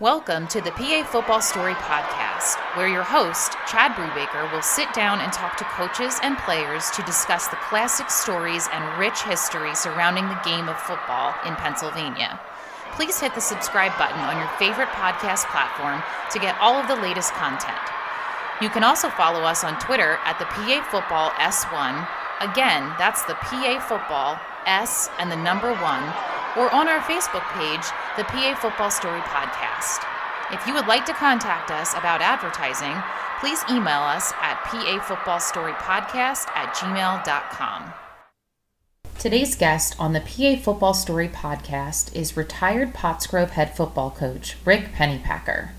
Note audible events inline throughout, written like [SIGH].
Welcome to the PA Football Story Podcast, where your host, Chad Brubaker, will sit down and talk to coaches and players to discuss the classic stories and rich history surrounding the game of football in Pennsylvania. Please hit the subscribe button on your favorite podcast platform to get all of the latest content. You can also follow us on Twitter at the PA Football S1. Again, that's the PA Football S and the number one or on our Facebook page, the PA Football Story Podcast. If you would like to contact us about advertising, please email us at pafootballstorypodcast at gmail.com. Today's guest on the PA Football Story podcast is retired Pottsgrove head football coach Rick Pennypacker.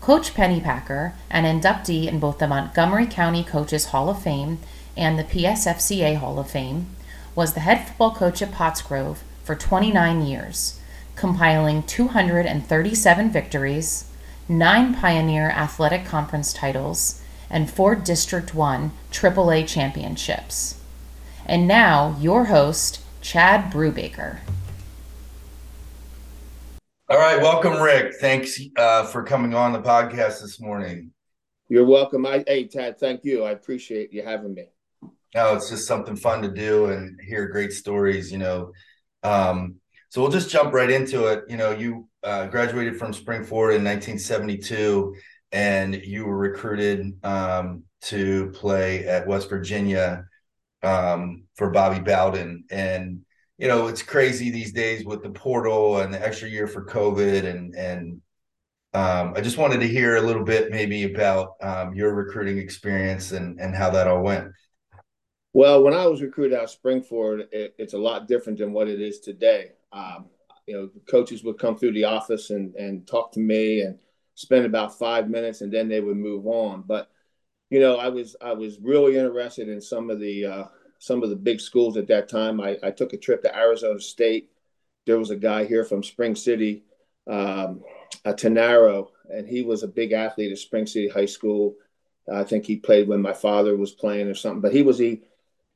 Coach Pennypacker, an inductee in both the Montgomery County Coaches Hall of Fame and the PSFCA Hall of Fame, was the head football coach at Pottsgrove for 29 years, compiling 237 victories, nine Pioneer Athletic Conference titles, and four District 1 AAA championships. And now, your host, Chad Brubaker. All right, welcome, Rick. Thanks uh, for coming on the podcast this morning. You're welcome. I, hey, Chad, thank you. I appreciate you having me. No, it's just something fun to do and hear great stories. You know, um, so we'll just jump right into it. You know, you uh, graduated from Spring Ford in 1972, and you were recruited um, to play at West Virginia um, for Bobby Bowden. And you know, it's crazy these days with the portal and the extra year for COVID. And and um, I just wanted to hear a little bit maybe about um, your recruiting experience and and how that all went. Well, when I was recruited out of Spring Ford, it, it's a lot different than what it is today. Um, you know, coaches would come through the office and, and talk to me and spend about five minutes, and then they would move on. But you know, I was I was really interested in some of the uh, some of the big schools at that time. I, I took a trip to Arizona State. There was a guy here from Spring City, um, a Tenaro, and he was a big athlete at Spring City High School. I think he played when my father was playing or something. But he was the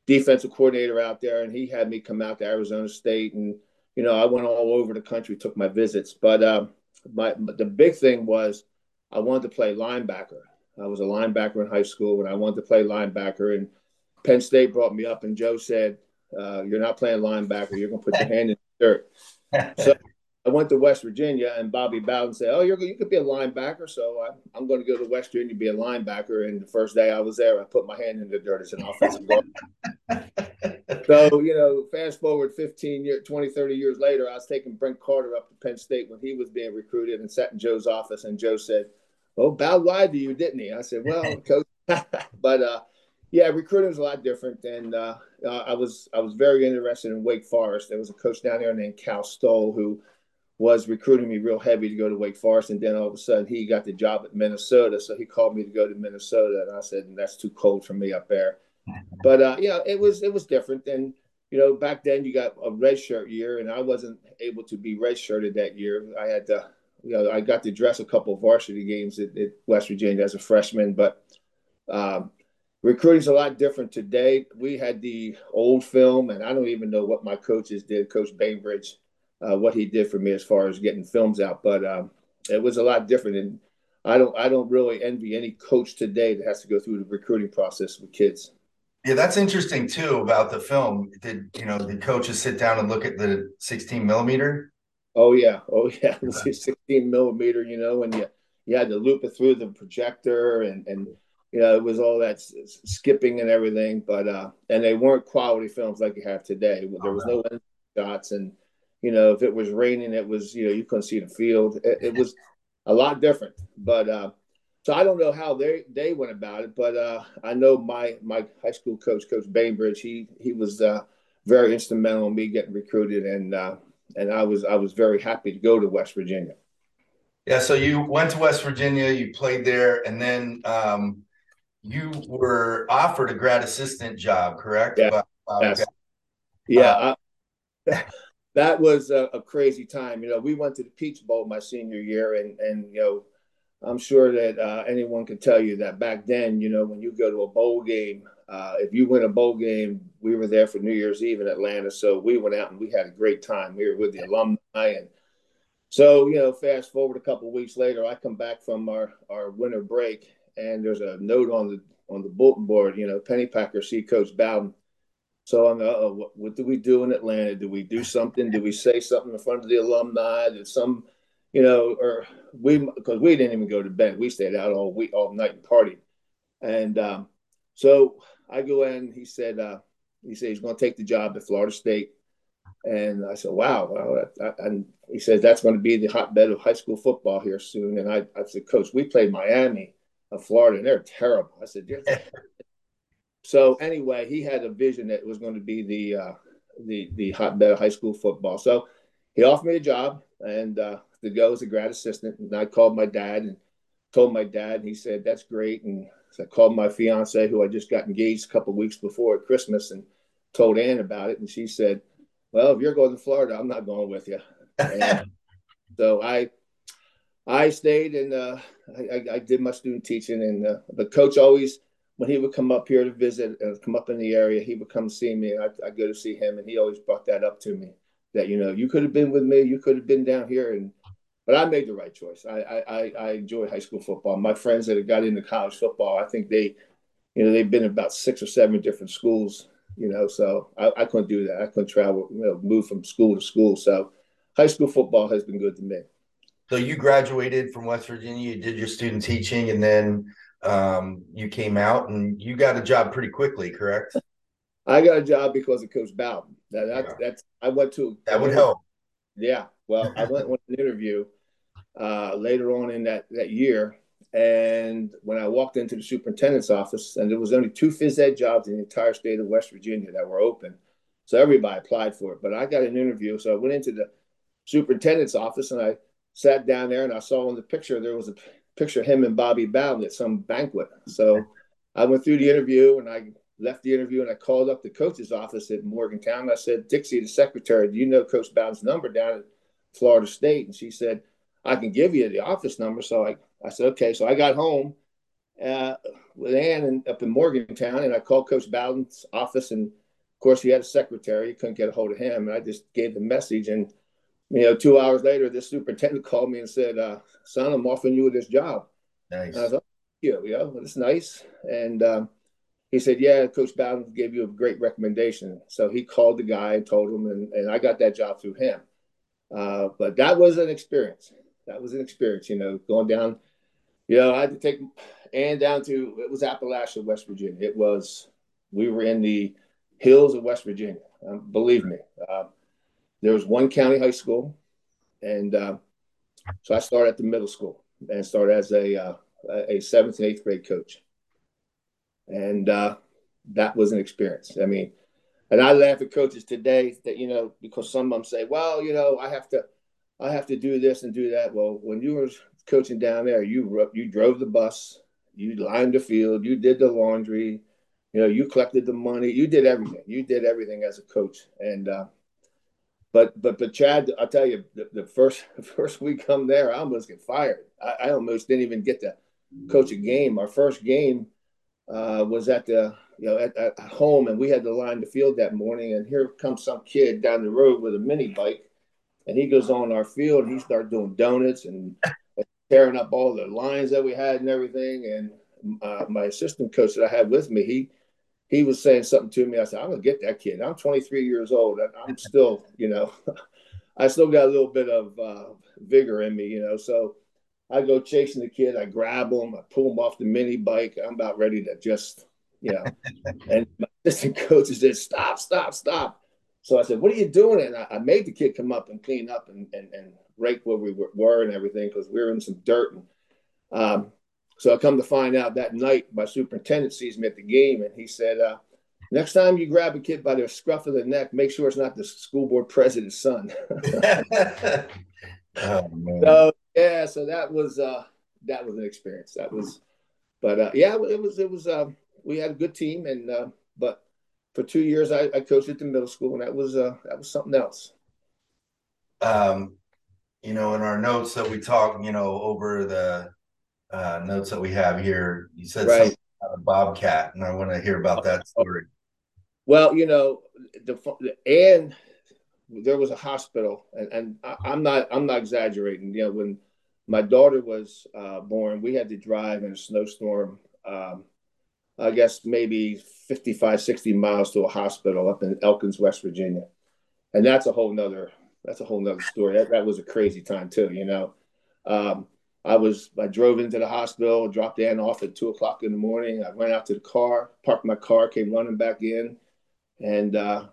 defensive coordinator out there, and he had me come out to Arizona State, and you know I went all over the country, took my visits. But uh, my the big thing was I wanted to play linebacker. I was a linebacker in high school, and I wanted to play linebacker. And Penn State brought me up, and Joe said, uh, "You're not playing linebacker. You're going to put your hand in the dirt." [LAUGHS] So I went to West Virginia, and Bobby Bowden said, "Oh, you're you could be a linebacker." So I, I'm going to go to West Virginia to be a linebacker. And the first day I was there, I put my hand in the dirt as an offensive guard. [LAUGHS] so you know, fast forward 15 years, 20, 30 years later, I was taking Brent Carter up to Penn State when he was being recruited, and sat in Joe's office, and Joe said, "Well, Bow lied to you, didn't he?" I said, "Well, [LAUGHS] coach," [LAUGHS] but uh, yeah, recruiting was a lot different, and uh, I was I was very interested in Wake Forest. There was a coach down there named Cal Stoll who was recruiting me real heavy to go to Wake Forest, and then all of a sudden he got the job at Minnesota, so he called me to go to Minnesota, and I said that's too cold for me up there. But uh, yeah, it was it was different, and you know back then you got a red shirt year, and I wasn't able to be red shirted that year. I had to, you know, I got to dress a couple of varsity games at, at West Virginia as a freshman, but um, recruiting's a lot different today. We had the old film, and I don't even know what my coaches did. Coach Bainbridge uh, what he did for me as far as getting films out. But um, it was a lot different, and I don't I don't really envy any coach today that has to go through the recruiting process with kids. Yeah, that's interesting too about the film. Did you know the coaches sit down and look at the 16 millimeter? Oh yeah, oh yeah, it [LAUGHS] 16 millimeter. You know, and you you had to loop it through the projector, and and you know it was all that skipping and everything. But uh, and they weren't quality films like you have today. There was no shots and you know, if it was raining, it was, you know, you couldn't see the field. It, it was a lot different. But uh, so I don't know how they, they went about it, but uh, I know my my high school coach, Coach Bainbridge, he he was uh, very instrumental in me getting recruited, and uh, and I was I was very happy to go to West Virginia. Yeah, so you went to West Virginia, you played there, and then um, you were offered a grad assistant job, correct? Yeah. yes. Yeah. I, [LAUGHS] that was a, a, crazy time. You know, we went to the Peach Bowl my senior year, and and you know, I'm sure that uh, anyone can tell you that back then, you know, when you go to a bowl game, uh, if you win a bowl game, we were there for New Year's Eve in Atlanta, so we went out and we had a great time. We were with the alumni, and So you know, fast forward a couple weeks later, I come back from our our winter break, and there's a note on the on the bulletin board. You know, Pennypacker see Coach Bowden. So I'm, uh, what, what did we do in Atlanta? Do we do something? Do we say something in front of the alumni? Did some, you know, or we because we didn't even go to bed. We stayed out all week, all night and partied. And um, so I go in. He said, uh, he said he's going to take the job at Florida State. And I said, wow. Well, and he says that's going to be the hotbed of high school football here soon. And I, I said, Coach, we played Miami of Florida, and they're terrible. I said, [LAUGHS] so anyway, he had a vision that was going to be the uh, the the hotbed of high school football. So he offered me a job and uh, to go as a grad assistant. And I called my dad and told my dad, and he said, that's great. And so I called my fiance, who I just got engaged a couple weeks before Christmas, and told Ann about it. And she said, well, if you're going to Florida, I'm not going with you. [LAUGHS] so I, I stayed and uh, I, I, did my student teaching. And uh, the coach always, when he would come up here to visit and come up in the area, he would come see me. I, I go to see him, and he always brought that up to me that you know you could have been with me, you could have been down here, and but I made the right choice. I I, I enjoy high school football. My friends that have got into college football, I think they, you know, they've been in about six or seven different schools you know, so I, I couldn't do that. I couldn't travel, you know, move from school to school. So high school football has been good to me. So you graduated from West Virginia, you did your student teaching, and then um, you came out and you got a job pretty quickly, correct? I got a job because of Coach Bowden. That, that yeah. that's I went to that would help. Yeah, well, I went on an interview uh, later on in that that year, and when I walked into the superintendent's office, and there was only two phys ed jobs in the entire state of West Virginia that were open. So everybody applied for it. But I got an interview. So I went into the superintendent's office and I sat down there and I saw in the picture, there was a picture of him and Bobby Bowden at some banquet. So I went through the interview and I left the interview and I called up the coach's office at Morgantown. I said, Dixie, the secretary, do you know Coach Bowden's number down at Florida State? And she said, I can give you the office number. So I I said, okay. So I got home uh, with Ann and, up in Morgantown, and I called Coach Bowden's office, and of course he had a secretary. He couldn't get a hold of him, and I just gave the message. And you know, two hours later, this superintendent [LAUGHS] called me and said, uh, "Son, I'm offering you this job." Nice. And I thought, "You, yeah, well, that's nice." And um, he said, "Yeah, Coach Bowden gave you a great recommendation." So he called the guy and told him, and, and I got that job through him. Uh, but that was an experience. That was an experience, you know, going down you know, I had to take Ann down to it was Appalachia, West Virginia. It was we were in the hills of West Virginia. Um, believe me, uh, there was one county high school, and uh, so I started at the middle school and started as a uh, a seventh and eighth grade coach, and uh, that was an experience. I mean, and I laugh at coaches today that you know because some of them say, well, you know, I have to. I have to do this and do that. Well, when you were coaching down there, you you drove the bus, you lined the field, you did the laundry, you know, you collected the money, you did everything. You did everything as a coach. And uh, but but but Chad, I'll tell you, the, the first [LAUGHS] first week I'm there, I almost get fired. I, I, almost didn't even get to coach a game. Our first game uh, was at the you know at, at home, and we had to line the field that morning. And here comes some kid down the road with a mini bike, and he goes on our field. And he starts doing donuts and tearing up all the lines that we had and everything. And uh, my assistant coach that I had with me, he he was saying something to me. I said, I'm gonna get that kid. I'm 23 years old. I'm still, [LAUGHS] you know, [LAUGHS] I still got a little bit of uh, vigor in me, you know. So I go chasing the kid. I grab him. I pull him off the mini bike. I'm about ready to just, you know. [LAUGHS] and my assistant coach said, "Stop! Stop! Stop!" So I said, "What are you doing?" And I, I made the kid come up and clean up and and, and rake where we were and everything because we were in some dirt. And um, so I come to find out that night, my superintendent sees me at the game and he said, uh, Next time you grab a kid by the scruff of the neck, make sure it's not the school board president's son. [LAUGHS] oh, so yeah, so that was uh, that was an experience. That was, but uh, yeah, it was it was. Uh, we had a good team, and uh, but for two years I, I coached at the middle school, and that was uh, that was something else. Um, you know, in our notes that we talk, you know, over the uh, notes that we have here, you said right. something about a bobcat, and I want to hear about that story. Well, you know, the, and there was a hospital, and, and I, am not I'm not exaggerating. You know, when my daughter was uh, born, we had to drive in a snowstorm. Um, I guess maybe 55, 60 miles to a hospital up in Elkins, West Virginia, and that's a whole nother that's a whole nother story. That, that was a crazy time too. You know, um, I was I drove into the hospital, dropped Ann off at two o'clock in the morning. I went out to the car, parked my car, came running back in, and uh,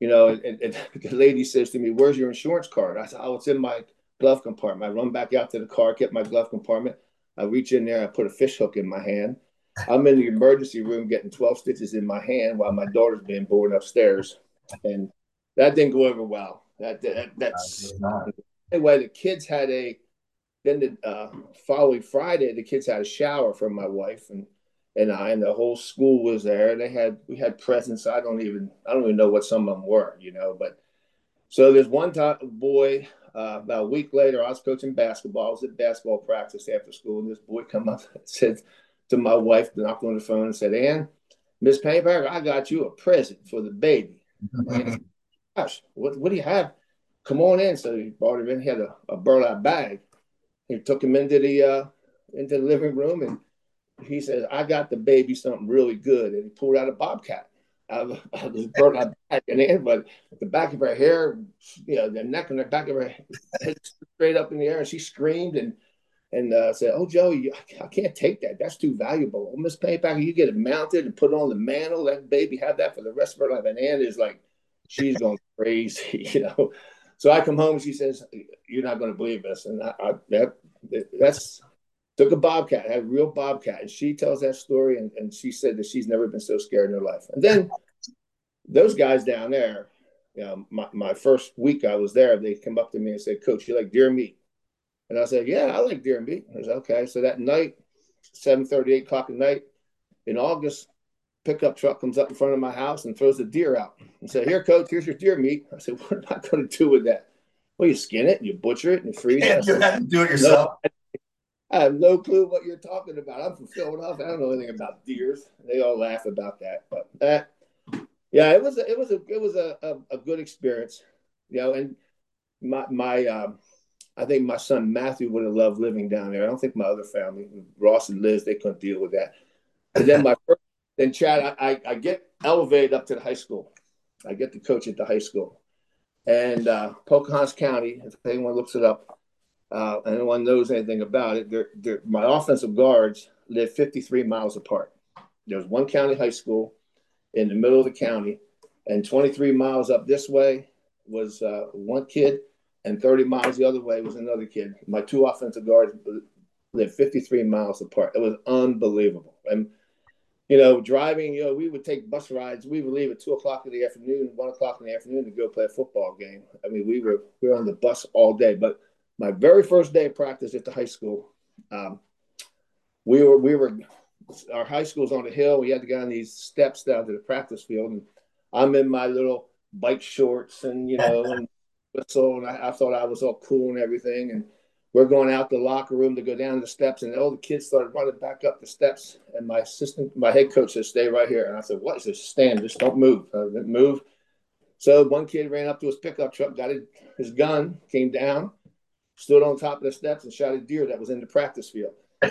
you know, and, and, [LAUGHS] the lady says to me, "Where's your insurance card?" I said, "Oh, it's in my glove compartment." I run back out to the car, get my glove compartment. I reach in there, I put a fish hook in my hand. I'm in the emergency room getting 12 stitches in my hand while my daughter's being born upstairs, and that didn't go over well. That, that that's anyway. The kids had a then the uh, following Friday, the kids had a shower from my wife and and I, and the whole school was there. They had we had presents. I don't even I don't even know what some of them were, you know. But so there's one time boy. Uh, about a week later, I was coaching basketball. I was at basketball practice after school, and this boy come up and said to my wife, knocked on the phone and said, "Ann, Miss Payback, I got you a present for the baby." [LAUGHS] Gosh, what what do you have? Come on in. So he brought him in. He had a, a burlap bag he took him into the uh, into the living room and he says, "I got the baby something really good," and he pulled out a bobcat out of, out of his burnt back, and then, but the back of her hair, you know, the neck and the back of her head straight up in the air, and she screamed and and uh, said, "Oh, Joey, I can't take that. That's too valuable. Oh, Miss Paybacker, you get it mounted and put on the mantle. That baby have that for the rest of her life." And Ann is like, she's going [LAUGHS] crazy, [LAUGHS] you know. So I come home she says, "You're not going to believe this," and I, I that that's took a bobcat, had a real bobcat, and she tells that story, and, and she said that she's never been so scared in her life. And then those guys down there, you know, my, my first week I was there, they come up to me and said, "Coach, you like deer meat?" And I said, "Yeah, I like deer meat." I said, "Okay." So that night, seven thirty, eight o'clock at night in August, pickup truck comes up in front of my house and throws a deer out and said, Here, coach, here's your deer meat. I said, [LAUGHS] What am I going to do with that? Well, you skin it and you butcher it and you freeze it. [LAUGHS] You have to do it yourself. No, I have no clue what you're talking about. I'm from Philadelphia. I don't know anything about deers. They all laugh about that. But that, yeah, it was a, it was a it was a, a, a good experience, you know. And my my um, I think my son Matthew would have loved living down there. I don't think my other family, Ross and Liz, they couldn't deal with that. And then my first then Chad, I, I get elevated up to the high school. I get to coach at the high school. And uh, Pocahontas County, if anyone looks it up, uh, anyone knows anything about it, they're, they're, my offensive guards live 53 miles apart. There's one county high school in the middle of the county, and 23 miles up this way was uh, one kid, and 30 miles the other way was another kid. My two offensive guards lived 53 miles apart. It was unbelievable. And you know, driving, you know, we would take bus rides. We would leave at two o'clock in the afternoon, one o'clock in the afternoon to go play a football game. I mean, we were we were on the bus all day. But my very first day of practice at the high school, um, we were we were our high school's on a hill. We had to go on these steps down to the practice field, and I'm in my little bike shorts and you know [LAUGHS] and whistle, and I, I thought I was all cool and everything, and we're going out the locker room to go down the steps, and all the kids started running back up the steps. And my assistant, my head coach said, "Stay right here." And I said, "What is this? Stand, just don't move. Uh, move." So one kid ran up to his pickup truck, got his gun, came down, stood on top of the steps, and shot a deer that was in the practice field. [LAUGHS]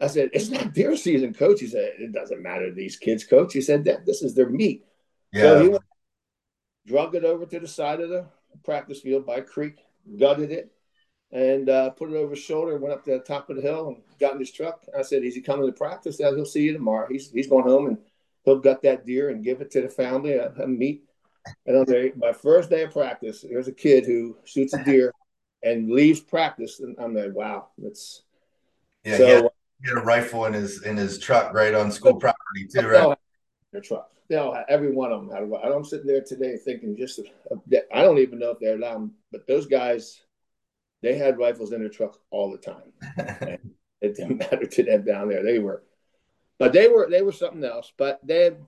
I said, "It's not deer season, coach." He said, "It doesn't matter. These kids, coach." He said, "That this is their meat." Yeah. So he went, drug it over to the side of the practice field by a creek, gutted it, and uh, put it over his shoulder. Went up to the top of the hill and got in his truck. I said, "Is he coming to practice? He'll see you tomorrow. He's he's going home and he'll gut that deer and give it to the family and, a meat." And on the, my first day of practice, there's a kid who shoots a deer and leaves practice, and I'm like, "Wow, that's yeah." So, he, had, he had a rifle in his in his truck right on school property too, right? Their truck. They all have, every one of them had a I'm sitting there today thinking just, I don't even know if they're allowed, but those guys they had rifles in their truck all the time. [LAUGHS] it didn't matter to them down there. They were, but they were they were something else. But then,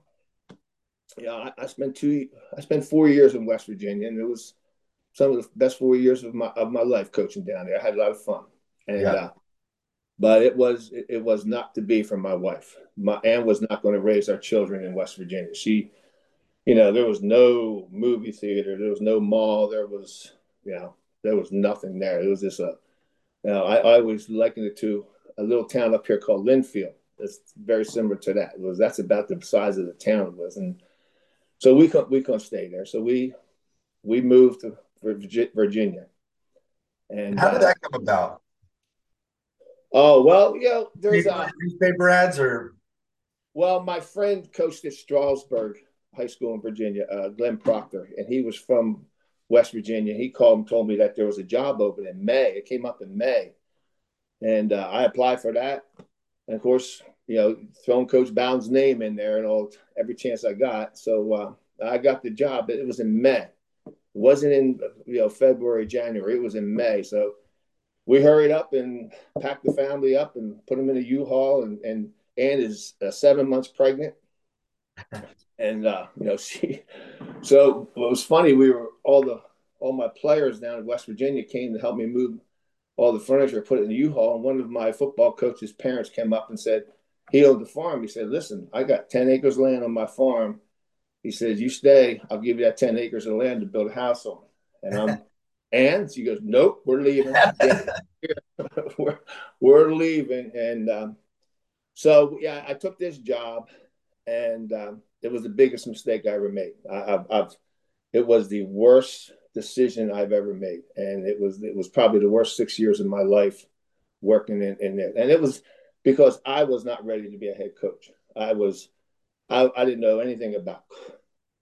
yeah, you know, I, I, spent two, I spent four years in West Virginia, and it was some of the best four years of my of my life coaching down there. I had a lot of fun, and yeah. uh, but it was it, was not to be for my wife. My Ann was not going to raise our children in West Virginia. She you know, there was no movie theater, there was no mall, there was, you know, there was nothing there. It was just a, you know, I, I always liken it to a little town up here called Linfield. It's very similar to that. It was that's about the size of the town it was, and so we couldn't we couldn't stay there. So we we moved to Virginia. And how did uh, that come about? Oh well, you know, there's newspaper ads or. Well, my friend coached at Strasburg High School in Virginia, uh, Glenn Proctor, and he was from West Virginia. He called and told me that there was a job open in May. It came up in May, and uh, I applied for that. And of course, you know, throwing Coach Bowden's name in there and all every chance I got. So uh, I got the job, but it was in May. It wasn't in you know February, January. It was in May. So we hurried up and packed the family up and put them in a U-Haul. And and Ann is uh, seven months pregnant, and uh, you know [LAUGHS] she. So it was funny. We were all the all my players down in West Virginia came to help me move all the furniture, put it in the U-Haul. And one of my football coach's parents came up and said, he owned the farm. He said, listen, I got 10 acres of land on my farm. He says, you stay, I'll give you that 10 acres of land to build a house on. And I'm, and she goes, nope, we're leaving. [LAUGHS] we're, we're leaving. And um, so, yeah, I took this job and um, it was the biggest mistake I ever made. I, I've, I've, it was the worst decision I've ever made, and it was it was probably the worst six years of my life working in, in there. And it was because I was not ready to be a head coach. I was I, I didn't know anything about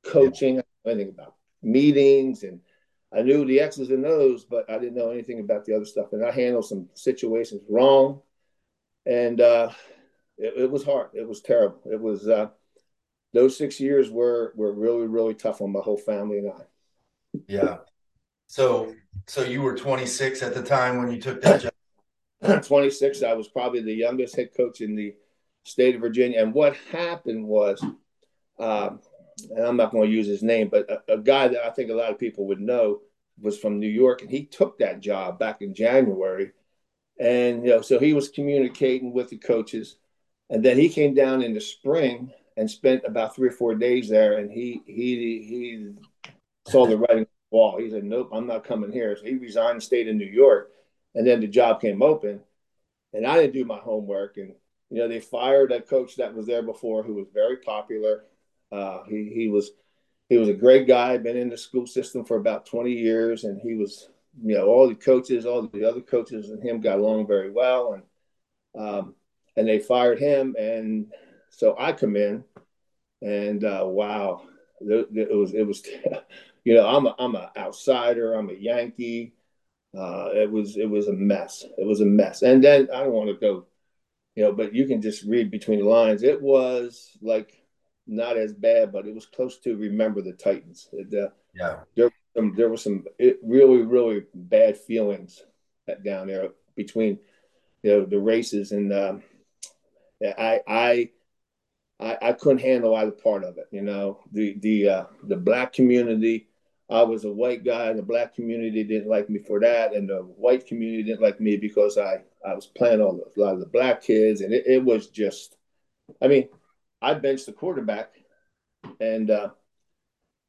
coaching, yeah. anything about meetings, and I knew the X's and O's, but I didn't know anything about the other stuff. And I handled some situations wrong, and uh, it, it was hard. It was terrible. It was. Uh, those six years were were really really tough on my whole family and I. Yeah. So so you were 26 at the time when you took that job. [CLEARS THROAT] 26. I was probably the youngest head coach in the state of Virginia. And what happened was, um, and I'm not going to use his name, but a, a, guy that I think a lot of people would know was from New York, and he took that job back in January. And you know, so he was communicating with the coaches, and then he came down in the spring and spent about three or four days there, and he he he saw the writing on the wall. He said, "Nope, I'm not coming here." So he resigned stayed in New York, and then the job came open, and I didn't do my homework, and you know they fired a coach that was there before who was very popular. Uh, he he was he was a great guy, been in the school system for about 20 years, and he was you know all the coaches, all the other coaches, and him got along very well, and um, and they fired him, and so I come in, and uh, wow, it was it was [LAUGHS] you know, I'm a I'm an outsider. I'm a Yankee. Uh, it was it was a mess. It was a mess. And then I don't want to go, you know, but you can just read between the lines. It was like not as bad, but it was close to remember the Titans. It, uh, yeah, there um, there were some it, really really bad feelings down there between you know the races and um, I I I, I couldn't handle either part of it. You know, the the uh, the black community. I was a white guy, and the black community didn't like me for that, and the white community didn't like me because I I was playing on a lot of the black kids, and it, it was just. I mean, I benched the quarterback, and uh,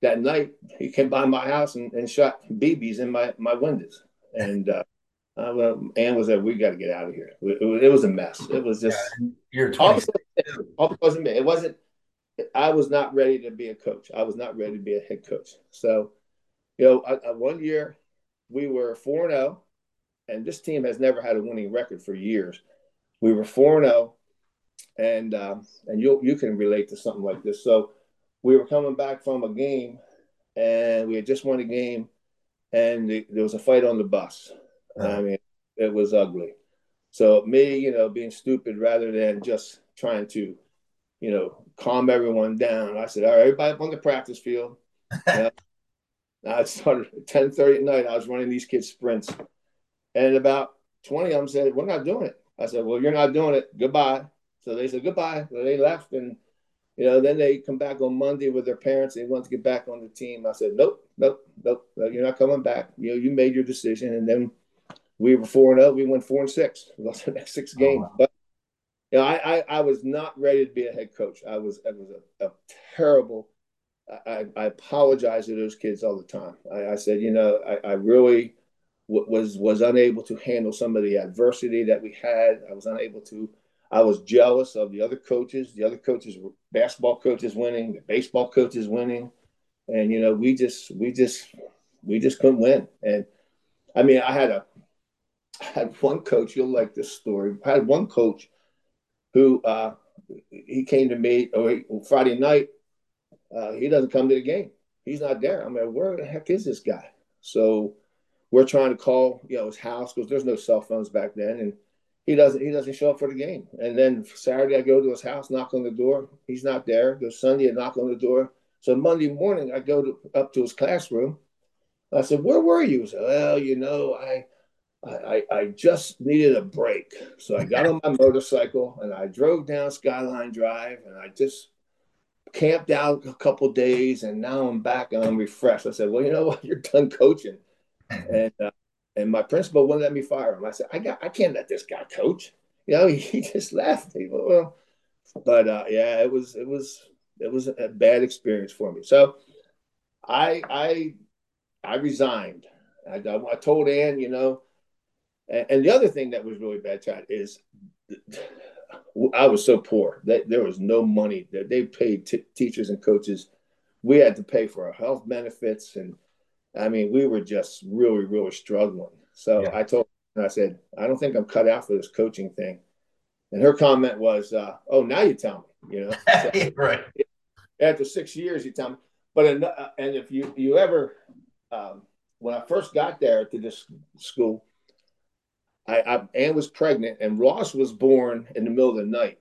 that night he came by my house and, and shot BBs in my my windows, and uh, uh, well, Ann was like, "We got to get out of here." It, it, was a mess. It was just. Yeah, you're 20. All wasn't It wasn't. I was not ready to be a coach. I was not ready to be a head coach. So, you know, I, I, one year we were four and zero, oh, and this team has never had a winning record for years. We were four and zero, oh, and um, and you you can relate to something like this. So, we were coming back from a game, and we had just won a game, and the, there was a fight on the bus I mean, it was ugly. So me, you know, being stupid rather than just trying to, you know, calm everyone down. I said, all right, everybody up on the practice field. [LAUGHS] Yeah. I started at 10 30 at night. I was running these kids sprints. And about 20 of them said, We're not doing it. I said, Well, you're not doing it. Goodbye. So they said goodbye. So they left and you know, then they come back on Monday with their parents. They want to get back on the team. I said, Nope, nope, nope, you're not coming back. You know, you made your decision. And then we were four and zero. Oh, we went four and six. [LAUGHS] We lost the next six oh, games. Oh, wow. But you know, I, I, I was not ready to be a head coach. I was it was a, a terrible I, I apologize to those kids all the time. I, I said, you know, I, I really w- was was unable to handle some of the adversity that we had. I was unable to. I was jealous of the other coaches. The other coaches, were basketball coaches, winning, the baseball coaches winning, and you know, we just we just we just couldn't win. And I mean, I had a I had one coach. You'll like this story. I had one coach who uh, he came to me oh, Friday night. Uh, he doesn't come to the game. He's not there. I'm like, where the heck is this guy? So we're trying to call, you know, his house because there's no cell phones back then, and he doesn't he doesn't show up for the game. And then Saturday I go to his house, knock on the door. He's not there. Go Sunday I knock on the door. So Monday morning I go to, up to his classroom. I said, "Where were you?" He said, "Well, you know, I I, I just needed a break. So I got on my motorcycle and I drove down Skyline Drive and I just camped out a couple days and now I'm back and I'm refreshed. I said, well, you know what? [LAUGHS] You're done coaching. And, uh, and my principal wouldn't let me fire him. I said, I got, I can't let this guy coach. You know, [LAUGHS] he, just left. He, well, but uh, yeah, it was, it was, it was a bad experience for me. So I, I, I resigned. I, I told Ann, you know, and, and the other thing that was really bad, Chad, is I was so poor that there was no money that they paid t- teachers and coaches. We had to pay for our health benefits, and I mean, we were just really, really struggling. So yeah. I told her, I said, I don't think I'm cut out for this coaching thing. And her comment was, uh, "Oh, now you tell me." You know, [LAUGHS] so, right? After six years, you tell me. But uh, and if you you ever, um, when I first got there to this school, I, I Ann was pregnant, and Ross was born in the middle of the night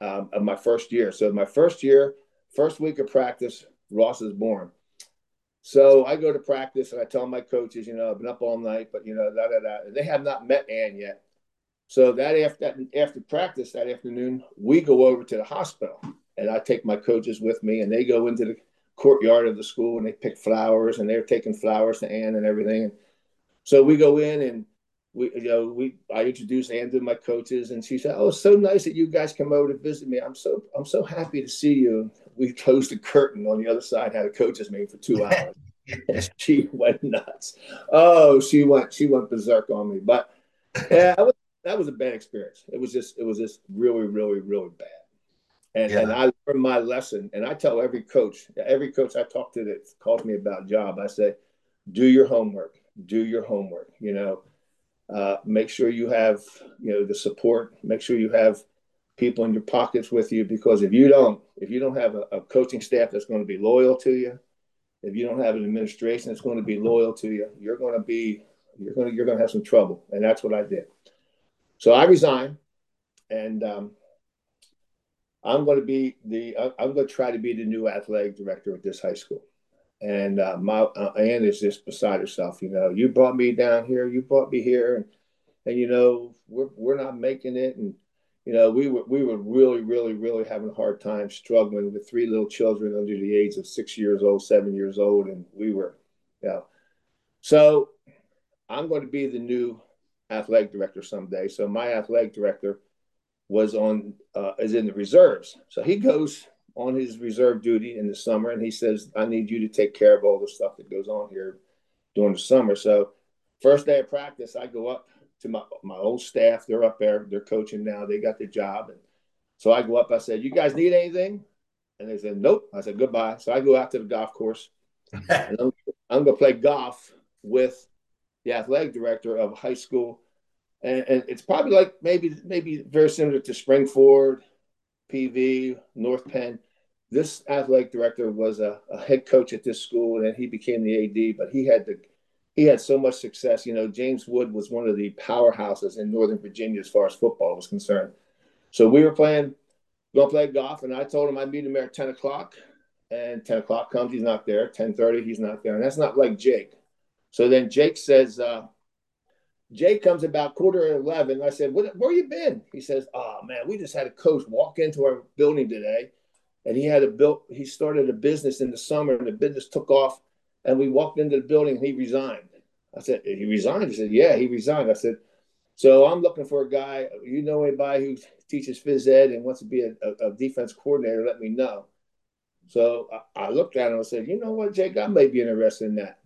um, of my first year. So my first year, first week of practice, Ross is born. So I go to practice and I tell my coaches, you know, I've been up all night, but you know, da da da. They have not met Ann yet. So that after after practice that afternoon, we go over to the hospital, and I take my coaches with me, and they go into the courtyard of the school and they pick flowers, and they're taking flowers to Ann and everything. So we go in and we you know we I introduced Ann to my coaches and she said, "Oh, it's so nice that you guys come over to visit me. I'm so I'm so happy to see you." We closed the curtain on the other side, had a coaches meeting for two [LAUGHS] hours. and she went nuts. Oh, she went she went berserk on me. But yeah, that was, that was a bad experience. It was just it was just really really really bad. And yeah. and I learned my lesson. And I tell every coach, every coach I talk to that calls me about job, I say, do your homework. Do your homework. You know, uh, make sure you have, you know, the support. Make sure you have people in your pockets with you because if you don't, if you don't have a, a coaching staff that's going to be loyal to you, if you don't have an administration that's going to be loyal to you, you're going to be you're going to you're going to have some trouble, and that's what I did. So I resigned, and um, I'm going to be the I'm going to try to be the new athletic director at this high school. And uh, my uh, is just beside herself. You know, you brought me down here, you brought me here, and and you know we're we're not making it, and you know we were we were really really really having a hard time struggling with three little children under the age of six years old, seven years old, and we were, you know, so I'm going to be the new athletic director someday. So my athletic director was on uh, is in the reserves, so he goes on his reserve duty in the summer, and he says, "I need you to take care of all the stuff that goes on here during the summer." So, first day of practice, I go up to my my old staff. They're up there. They're coaching now. They got the job, and so I go up. I said, "You guys need anything?" And they said, "Nope." I said, "Goodbye." So I go out to the golf course. [LAUGHS] and I'm, I'm going to play golf with the athletic director of high school, and, and it's probably like maybe maybe very similar to Spring-Ford, PV, North Penn this athletic director was a, a, head coach at this school, and then he became the AD. But he had the he had so much success. You know, James Wood was one of the powerhouses in Northern Virginia as far as football was concerned. So we were playing, going to play golf, and I told him I'd meet him there at ten o'clock. And ten o'clock comes, he's not there. Ten thirty, he's not there, and that's not like Jake. So then Jake says. Uh, Jake comes about quarter of 11. I said, Where you been? He says, Oh, man, we just had a coach walk into our building today and he had a built he started a business in the summer and the business took off and we walked into the building and he resigned i said he resigned he said yeah he resigned i said so i'm looking for a guy you know anybody who teaches phys ed and wants to be a, a, a defense coordinator let me know So I, I looked at him and said, you know what, Jake, I may be interested in that.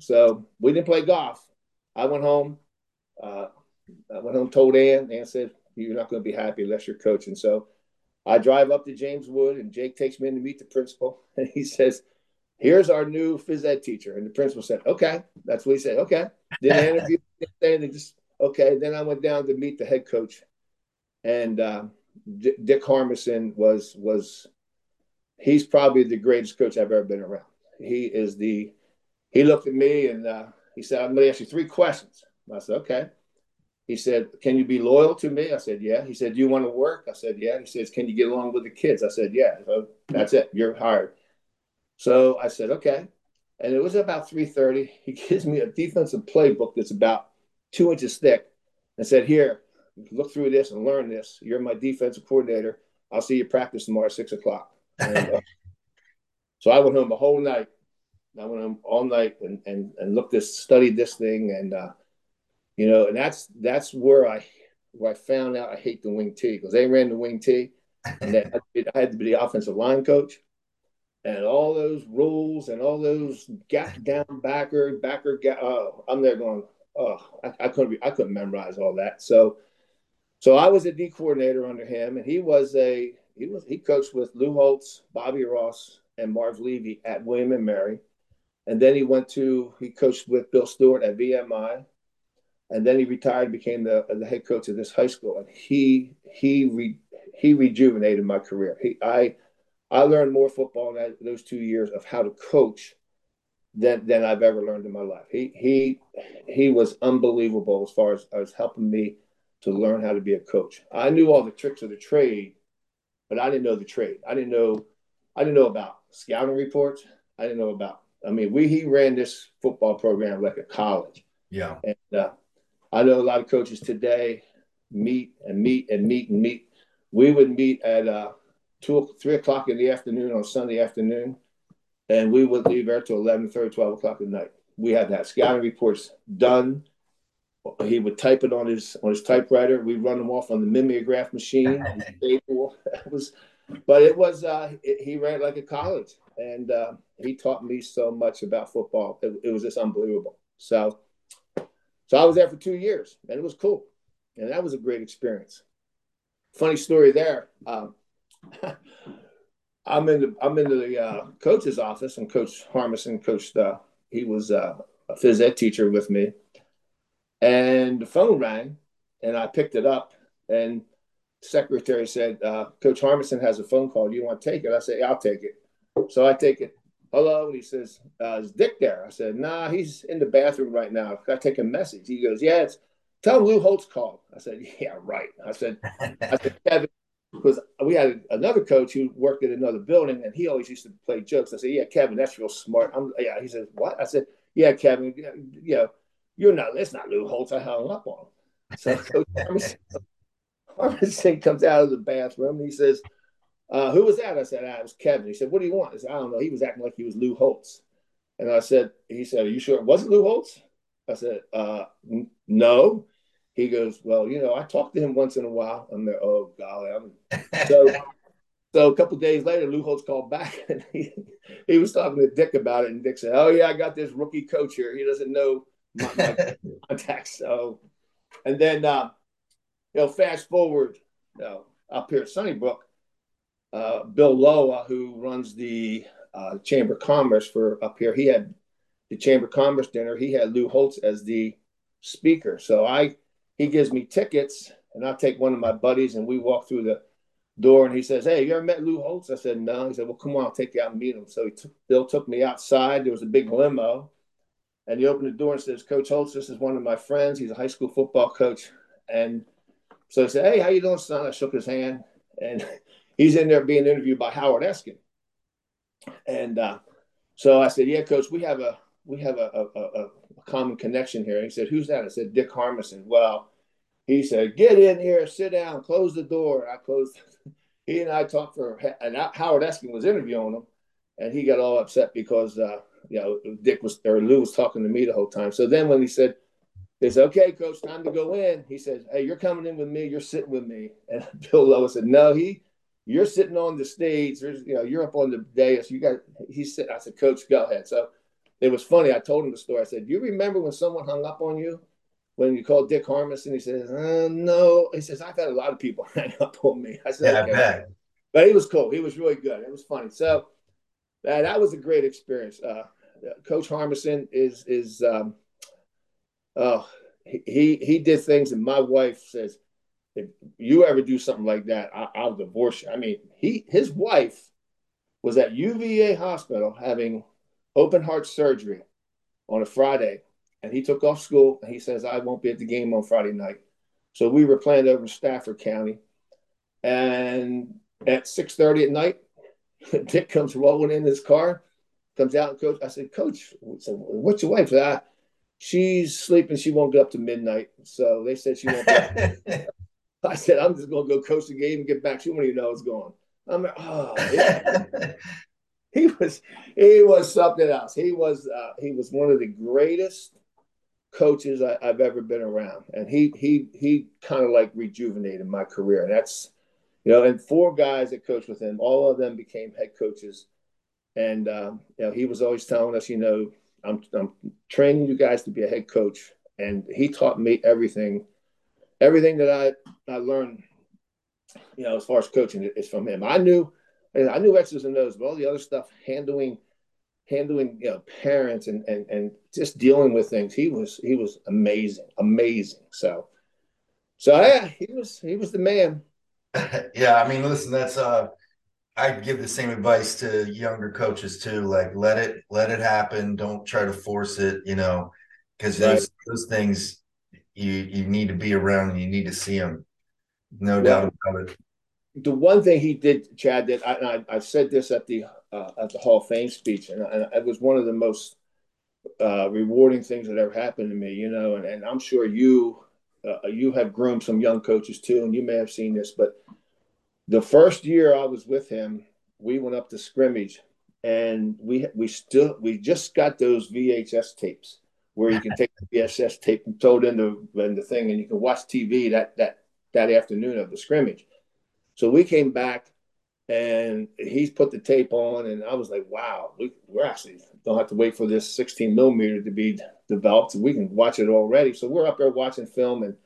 So we didn't play golf. I went home. Uh, I went home, told Ann. Ann said, you're not going to be happy unless you're coaching. So I drive up to James Wood, and Jake takes me in to meet the principal, [LAUGHS] and he says, "Here's our new phys ed teacher." And the principal said, "Okay." That's what he said. Okay. Didn't [LAUGHS] interview anything. Just okay. Then I went down to meet the head coach, and uh, D- Dick Harmison was was he's probably the greatest coach I've ever been around. He is the he looked at me and uh, he said, "I'm going to ask you three questions." I said, "Okay." He said, Can you be loyal to me? I said, Yeah. He said, Do you want to work? I said, Yeah. He says, Can you get along with the kids? I said, Yeah. So that's it. You're hired. So I said, Okay. And it was about 3:30. He [LAUGHS] gives me a defensive playbook that's about two inches thick and said, Here, look through this and learn this. You're my defensive coordinator. I'll see you practice tomorrow at six o'clock. And, uh, [LAUGHS] so I went home the whole night. I went home all night and and, and looked this, studied this thing, and uh, you know, and that's that's where I where I found out I hate the wing T because they ran the wing T, and I had to be the offensive line coach, and all those rules and all those gap down backer backer gap. Oh, I'm there going, oh, I, I couldn't be, I couldn't memorize all that. So, so I was a D coordinator under him, and he was a he was he coached with Lou Holtz, Bobby Ross, and Marv Levy at William and Mary, and then he went to he coached with Bill Stewart at VMI and then he retired, became the the head coach of this high school, and he he re, he rejuvenated my career. He I I learned more football in that, those two years of how to coach than than I've ever learned in my life. He he he was unbelievable as far as, as helping me to learn how to be a coach. I knew all the tricks of the trade, but I didn't know the trade. I didn't know I didn't know about scouting reports. I didn't know about. I mean, we he ran this football program like a college. Yeah. And uh, I know a lot of coaches today meet and meet and meet and meet. We would meet at uh, two, three o'clock in the afternoon on Sunday afternoon, and we would leave there till 11, 30, 12 o'clock at night. We had that scouting reports done. He would type it on his on his typewriter. We'd run them off on the mimeograph machine. [LAUGHS] it was, but it was uh, it, he ran like a college, and uh, he taught me so much about football. It, it was just unbelievable. So so I was there for two years, and it was cool, and that was a great experience. Funny story there. Um, [LAUGHS] I'm in the I'm in the uh, coach's office, and Coach Harmison coached. Uh, he was uh, a phys ed teacher with me, and the phone rang, and I picked it up, and secretary said, uh, "Coach Harmison has a phone call. Do you want to take it?" I said, yeah, "I'll take it." So I take it hello. And he says, uh, is Dick there? I said, nah, he's in the bathroom right now. I take a message. He goes, yeah, it's tell Lou Holtz called. I said, yeah, right. I said, I said, Kevin, because we had another coach who worked at another building and he always used to play jokes. I said, yeah, Kevin, that's real smart. I'm, yeah. He said, what? I said, yeah, Kevin, you know, you're not, that's not Lou Holtz. I hung up on him. So [LAUGHS] Coach Harmison comes out of the bathroom and he says, uh, who was that? I said, ah, it was Kevin. He said, what do you want? I said, I don't know. He was acting like he was Lou Holtz. And I said, he said, are you sure it wasn't Lou Holtz? I said, uh, no. He goes, well, you know, I talk to him once in a while. I'm there, oh, golly. I'm... [LAUGHS] So, so a couple days later, Lou Holtz called back [LAUGHS] and he, he was talking to Dick about it. And Dick said, oh, yeah, I got this rookie coach here. He doesn't know my, my [LAUGHS] contacts. So, and then, uh, you know, fast forward you know, up here at Sunnybrook, uh, Bill Loa, who runs the uh, Chamber of Commerce for up here, he had the Chamber of Commerce dinner. He had Lou Holtz as the speaker. So I, he gives me tickets, and I take one of my buddies, and we walk through the door, and he says, "Hey, you ever met Lou Holtz?" I said, "No." He said, "Well, come on, I'll take you out and meet him." So he took, Bill took me outside. There was a big limo, and he opened the door and says, "Coach Holtz, this is one of my friends. He's a high school football coach." And so I said, "Hey, how you doing, son?" I shook his hand, and [LAUGHS] he's in there being interviewed by Howard Eskin. And uh, so I said, "Yeah, coach, we have a we have a, a, a, a common connection here." He said, "Who's that?" I said, "Dick Harmison." Well, he said, "Get in here, sit down, close the door." I closed. [LAUGHS] he and I talked for, and Howard Eskin was interviewing him, and he got all upset because uh, you know Dick was or Lou was talking to me the whole time. So then when he said, they said, okay, coach, time to go in. He says, hey, you're coming in with me. You're sitting with me. [LAUGHS] And Bill Lowe said, no, he you're sitting on the stage. There's, you know, you're up on the dais. You got, he said, I said, Coach, go ahead. So it was funny. I told him the story. I said, you remember when someone hung up on you when you called Dick Harmison? He says, uh, no. He says, I've had a lot of people [LAUGHS] hang up on me. I said, yeah, okay. I bet. But he was cool. He was really good. It was funny. So uh, that was a great experience. Uh, Coach Harmison is, is, um, oh, he, he did things. And my wife says, if you ever do something like that, I, will divorce you. I mean, he his wife was at UVA hospital having open heart surgery on a Friday, and he took off school and he says, I won't be at the game on Friday night. So we were planned over in Stafford County. And at 6:30 at night, [LAUGHS] Dick comes rolling in his car, comes out and coach. I said, Coach, what's your wife? I, She's sleeping. She won't get up to midnight. So they said she won't. [LAUGHS] I said, I'm just going to go coach the game and get back. She won't even know it's going. I'm like, oh, yeah. [LAUGHS] he was, he was something else. He was, uh, he was one of the greatest coaches I, have ever been around, and he, he, he kind of like rejuvenated my career. And that's, you know, and four guys that coached with him, all of them became head coaches. And um, you know, he was always telling us, you know, I'm, I'm training you guys to be a head coach, and he taught me everything everything that I I learned, you know, as far as coaching is from him. I knew I knew X's and O's, but all the other stuff, handling handling you know parents and and and just dealing with things, he was he was amazing, amazing. So so yeah, he was he was the man. [LAUGHS] yeah, I mean, listen, that's uh I give the same advice to younger coaches too. Like let it let it happen. Don't try to force it, you know, because right. those those things you you need to be around and you need to see them. No doubt about it. The one thing he did, Chad, that I, I, I said this at the uh, at the Hall of Fame speech, and, and it was one of the most uh, rewarding things that ever happened to me. You know, and, and I'm sure you uh, you have groomed some young coaches too, and you may have seen this, but the first year I was with him, we went up to scrimmage, and we we still we just got those VHS tapes where you can take the VHS tape and throw it in the in the thing, and you can watch TV that that that afternoon of the scrimmage. So we came back, and he's put the tape on, and I was like, "Wow, we, we're actually don't have to wait for this 16 millimeter to be developed. We can watch it already." So we're up there watching film, and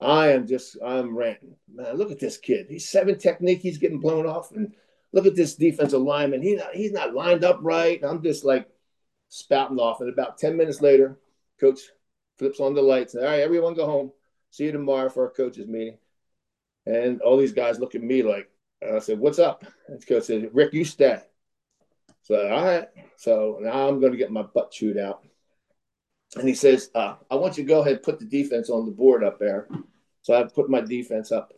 I am just I'm ranting. Man, look at this kid. He's seven technique. He's getting blown off, and look at this defensive lineman. He's not, he's not lined up right. I'm just like spouting off, and about 10 minutes later Coach flips on the lights. All right, everyone go home. See you tomorrow for our coaches meeting. And all these guys look at me like, I said, what's up? And coach said, Rick, you stay. So, all right. So now I'm going to get my butt chewed out. And he says, uh, I want you to go ahead and put the defense on the board up there. So I put my defense up.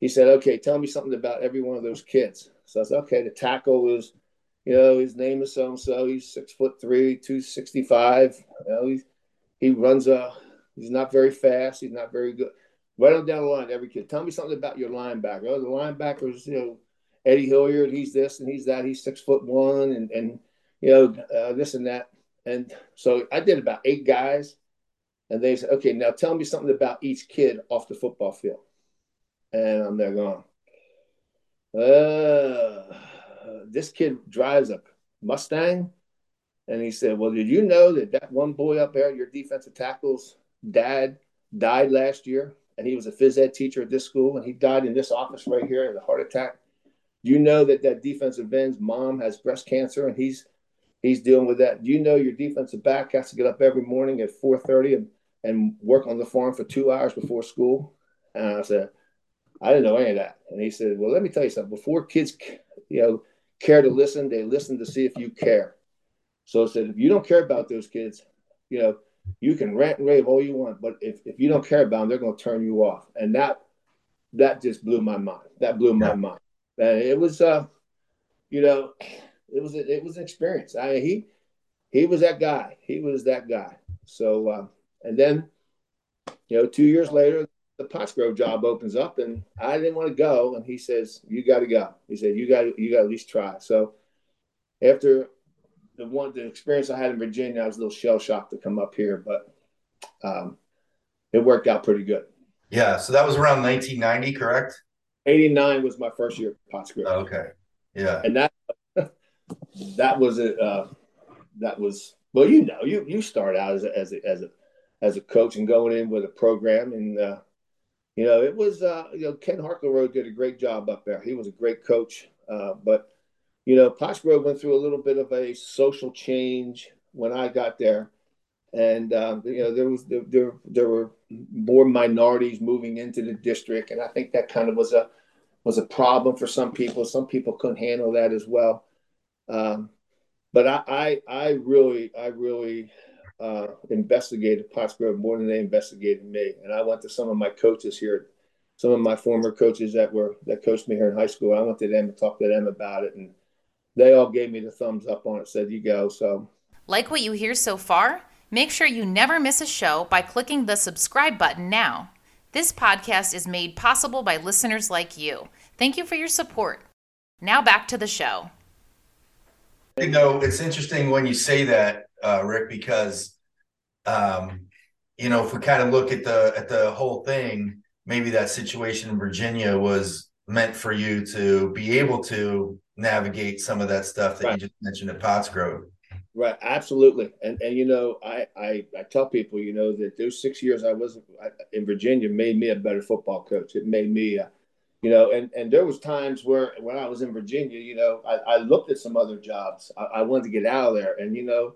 He said, okay, tell me something about every one of those kids. So I said, okay, the tackle was, you know, his name is so and so. He's six foot three, 265. You know, he's he runs a. He's not very fast. He's not very good. Right on down the line, every kid. Tell me something about your linebacker. Oh, the linebackers, you know, Eddie Hilliard. He's this and he's that. He's six foot one, and and you know uh, this and that. And so I did about eight guys, and they said, "Okay, now tell me something about each kid off the football field." And I'm there going, uh, "This kid drives a Mustang." And he said, Well, did you know that that one boy up there, your defensive tackle's dad, died last year? And he was a phys ed teacher at this school, and he died in this office right here in a heart attack. You know that that defensive end's mom has breast cancer, and he's he's dealing with that? Do you know your defensive back has to get up every morning at 4:30 and and work on the farm for two hours before school? And I said, I didn't know any of that. And he said, Well, let me tell you something. Before kids, you know, care to listen, they listen to see if you care. So I said, if you don't care about those kids, you know, you can rant and rave all you want, but if, if you don't care about them, they're going to turn you off. And that that just blew my mind. That blew my yeah. mind. And it was, uh, you know, it was it was an experience. I he he was that guy. He was that guy. So uh, and then, you know, two years later, the Pottsgrove job opens up, and I didn't want to go. And he says, "You got to go." He said, "You got you got to at least try." So after the one the experience I had in Virginia, I was a little shell shocked to come up here, but um, it worked out pretty good. Yeah, so that was around 1990, correct? 89 was my first year at. Oh, okay. Yeah. And that [LAUGHS] that was a uh, that was well, you know, you you start out as a, as a, as a as a coach and going in with a program and uh, you know it was uh, you know Ken Harkleroad did a great job up there. He was a great coach, uh, but you know Pottsgrove went through a little bit of a social change when I got there, and um, you know there was there, there there were more minorities moving into the district, and I think that kind of was a was a problem for some people. Some people couldn't handle that as well. Um, but I, I, I really, I really uh, investigated Pottsgrove more than they investigated me. And I went to some of my coaches here, some of my former coaches that were that coached me here in high school. I went to them and talked to them about it, and they all gave me the thumbs up on it. Said you go. So, like what you hear so far, make sure you never miss a show by clicking the subscribe button now. This podcast is made possible by listeners like you. Thank you for your support. Now back to the show. You know, it's interesting when you say that, uh, Rick, because um, you know, if we kind of look at the at the whole thing, maybe that situation in Virginia was meant for you to be able to navigate some of that stuff that right. you just mentioned at Pottsgrove. Right, absolutely, and and you know, I, I I tell people, you know, that those six years I was in Virginia made me a better football coach. It made me, uh, you know, and and there was times where when I was in Virginia, you know, I, I looked at some other jobs. I, I wanted to get out of there, and you know,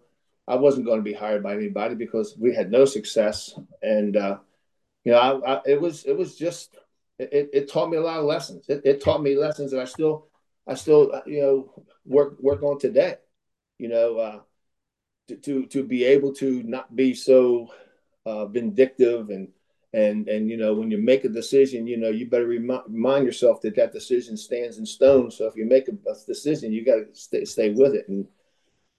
I wasn't going to be hired by anybody because we had no success, and uh, you know, I, I, it was it was just it, it taught me a lot of lessons. It, it taught me lessons that I still I still uh, you know work work on today you know, uh, to, to, to be able to not be so uh, vindictive and and and you know when you make a decision, you know you better remind, remind yourself that that decision stands in stone. So if you make a, a decision, you got to stay stay with it. And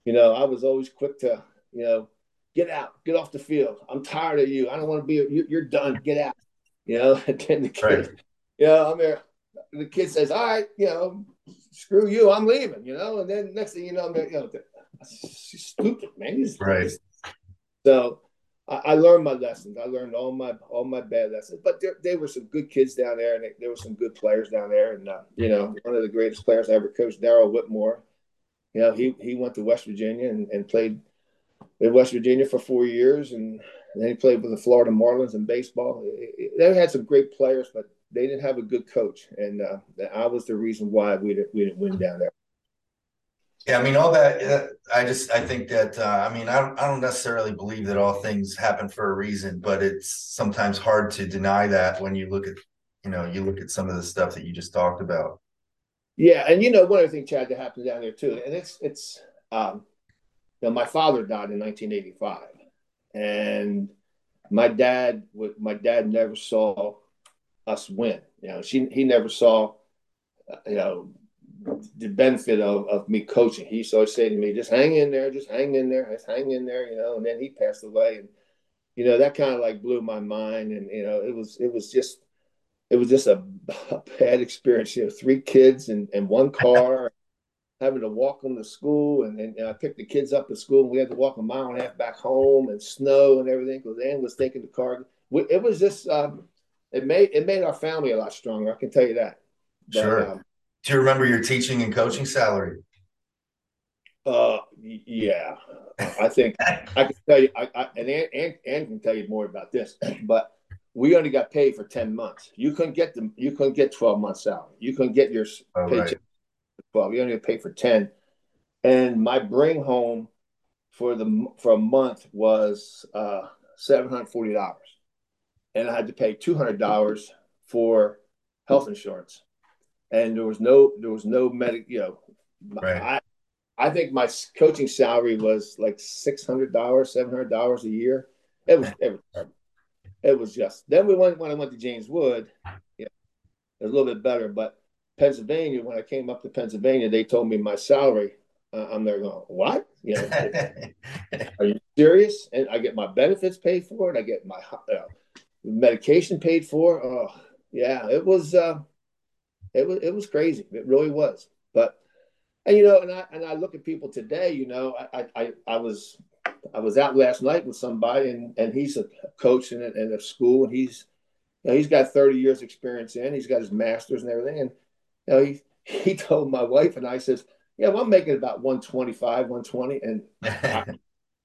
you know, I was always quick to you know get out, get off the field. I'm tired of you. I don't want to be. You, are done. Get out. You know, and then the kid, right. you know, I'm there. The kid says, "All right, you know, screw you, I'm leaving, you know. And then next thing you know, you know, she's stupid, man. He's, right. So I, I, learned my lessons. I learned all my all my bad lessons. But there, there were some good kids down there, and there were some good players down there. And uh, you know, one of the greatest players I ever coached, Darrell Whitmore. You know, he he went to West Virginia and, and played in West Virginia for four years, and then he played with the Florida Marlins in baseball. They had some great players, but they didn't have a good coach, and uh, I was the reason why we didn't, we didn't win down there. Yeah, I mean, all that. Uh, I just, I think that, uh, I mean, I don't, I don't necessarily believe that all things happen for a reason, but it's sometimes hard to deny that when you look at, you know, you look at some of the stuff that you just talked about. Yeah, and you know, one other thing, Chad, that happened down there too, and it's, it's, um, you know, my father died in 1985, and my dad, my dad never saw us win. You know, she he never saw, you know, the benefit of, of me coaching. He used to always to me, just hang in there, just hang in there, just hang in there, you know, and then he passed away. And, you know, that kind of like blew my mind. And, you know, it was, it was just, it was just a, a bad experience, you know, three kids and, and one car, [LAUGHS] having to walk them to school. And, and, and I picked the kids up at school and we had to walk a mile and a half back home and snow and everything because Ann was taking the car. It was just, um, it made, it made our family a lot stronger. I can tell you that. But, sure. Um, do you remember your teaching and coaching salary? Uh, yeah, I think I can tell you. I, I and Ann, Ann, can tell you more about this, but we only got paid for ten months. You couldn't get them. You couldn't get twelve months salary. You couldn't get your oh, paycheck right. twelve. You only got paid for ten. And my bring home for the for a month was uh, seven hundred forty dollars, and I had to pay two hundred dollars for health insurance and there was no there was no medic. You know, right. I I think my coaching salary was like six hundred dollars, seven hundred dollars a year. It was it was it was just. Then we went when I went to James Wood. Yeah, it was a little bit better, but Pennsylvania. When I came up to Pennsylvania, they told me my salary. Uh, I'm there going, what? You know, [LAUGHS] are you serious? And I get my benefits paid for it. I get my uh, medication paid for. Oh, yeah, it was. Uh, it was it was crazy. It really was. But and you know, and I and I look at people today. You know, I I, I was I was out last night with somebody, and and he's a coach in a, in a school, and he's you know, he's got 30 years experience in, he's got his master's and everything. And, you know, he, he [LAUGHS] told my wife and I says, yeah, well, I'm making about 125, 120 and [LAUGHS] I,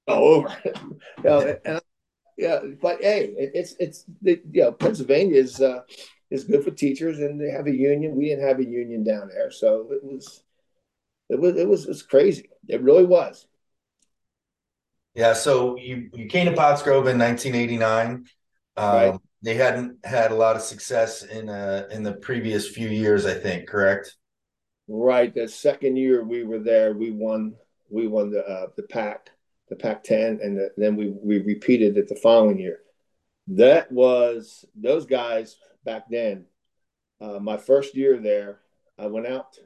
over, [LAUGHS] you know, and, yeah, but hey, it, it's, it's, the, you know, Pennsylvania is, uh, is good for teachers and they have a union. We didn't have a union down there. So it was, it was, it was, it was crazy. It really was. Yeah. So you, you came to Pottsgrove in 1989. Um, right. They hadn't had a lot of success in uh, in the previous few years, I think. Correct. Right. The second year we were there, we won. We won the uh, the pack, the Pac-10, and the, then we we repeated it the following year. That was those guys back then. Uh, my first year there, I went out.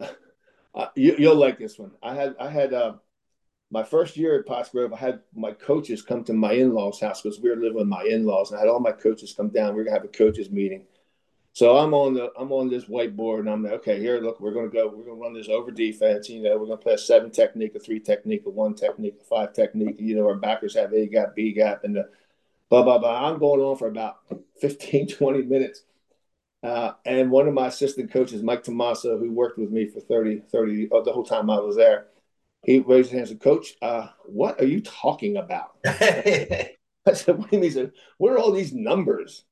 uh, [LAUGHS] you, will like this one. I had I had uh, my first year at Pottsgrove, I had my coaches come to my in-laws' house because we were living with my in-laws, and I had all my coaches come down. We are gonna have a coaches meeting. So I'm on the I'm on this whiteboard, and I'm like, okay, here, look, we're gonna go, we're gonna run this over defense. You know, we're gonna play a seven technique, a three technique, a one technique, a five technique. You know, our backers have A gap, B gap, and the blah blah blah. I'm going on for about 15, [LAUGHS] 20 minutes. Uh, and one of my assistant coaches, Mike Tomaso, who worked with me for 30, 30 oh, the whole time I was there, he raised his hand and said, Coach, uh, what are you talking about? [LAUGHS] [LAUGHS] I said, What do you mean? He said, What are all these numbers?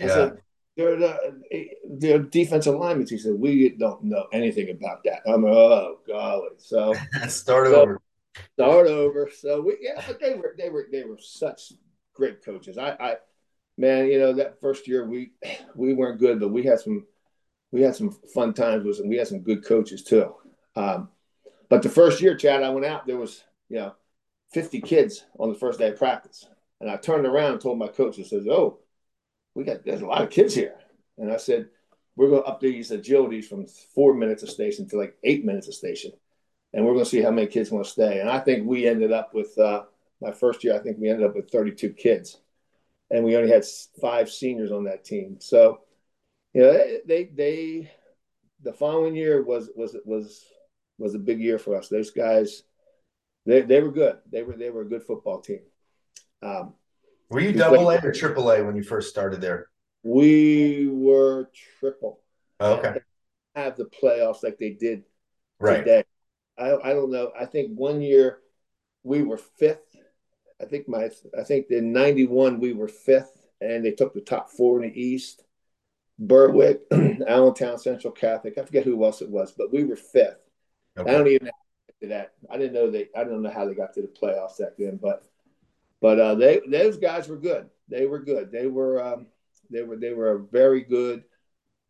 I yeah. said, they're, the, they're defensive alignments. He said, We don't know anything about that. I'm like, oh golly. So [LAUGHS] start so, over. Start over. So we yeah, but they were they were they were such great coaches. I, I man, you know, that first year we we weren't good, but we had some we had some fun times with them. We had some good coaches too. Um, but the first year, Chad, I went out, there was, you know, 50 kids on the first day of practice. And I turned around and told my coach, I says, Oh, we got there's a lot of kids here. And I said, We're gonna up these agilities from four minutes a station to like eight minutes a station. And we're gonna see how many kids want to stay. And I think we ended up with uh, my first year, I think we ended up with 32 kids. And we only had five seniors on that team. So, you know, they they the following year was was was was a big year for us. Those guys, they, they were good. They were they were a good football team. Um, were you double A or triple A when you first started there? We were triple. Oh, okay. Have the playoffs like they did right. today. I I don't know. I think one year we were fifth. I think my I think in '91 we were fifth, and they took the top four in the East. Berwick, [CLEARS THROAT] Allentown Central Catholic. I forget who else it was, but we were fifth. Okay. I don't even to that. I didn't know they. I don't know how they got to the playoffs back then, but but uh, they those guys were good. They were good. They were um, they were they were a very good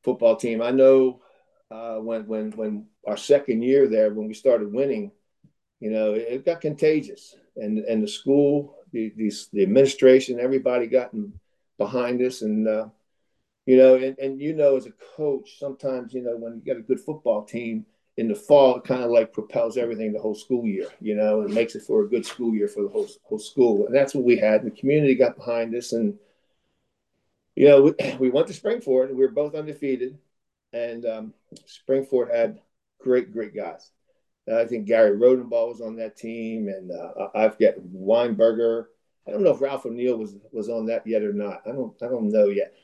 football team. I know uh, when when when our second year there, when we started winning, you know, it, got contagious, and and the school, the the, the administration, everybody got behind us, and uh, you know, and, and you know, as a coach, sometimes you know when you got a good football team in the fall, it kind of like propels everything the whole school year. You know, it makes it for a good school year for the whole whole school, and that's what we had. The community got behind us, and you know, we, [CLEARS THROAT] we went to Spring-Ford, and we were both undefeated. And um, Spring-Ford had great, great guys. Uh, I think Gary Rodenball was on that team, and uh, I've got Weinberger. I don't know if Ralph O'Neill was was on that yet or not. I don't I don't know yet,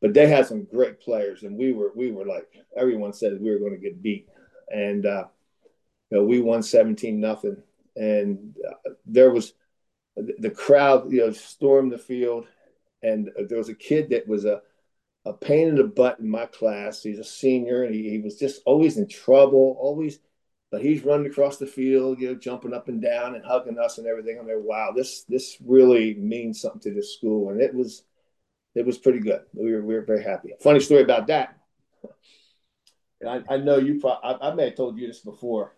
but they had some great players, and we were we were like everyone said we were going to get beat and uh, you know we won 17 nothing and uh, there was the crowd you know stormed the field and there was a kid that was a a pain in the butt in my class he's a senior and he, he was just always in trouble always but he's running across the field, you know, jumping up and down and hugging us and everything. I'm like, wow, this this really means something to this school, and it was it was pretty good. We were we were very happy. Funny story about that. I, I know you. Pro- I, I, may have told you this before.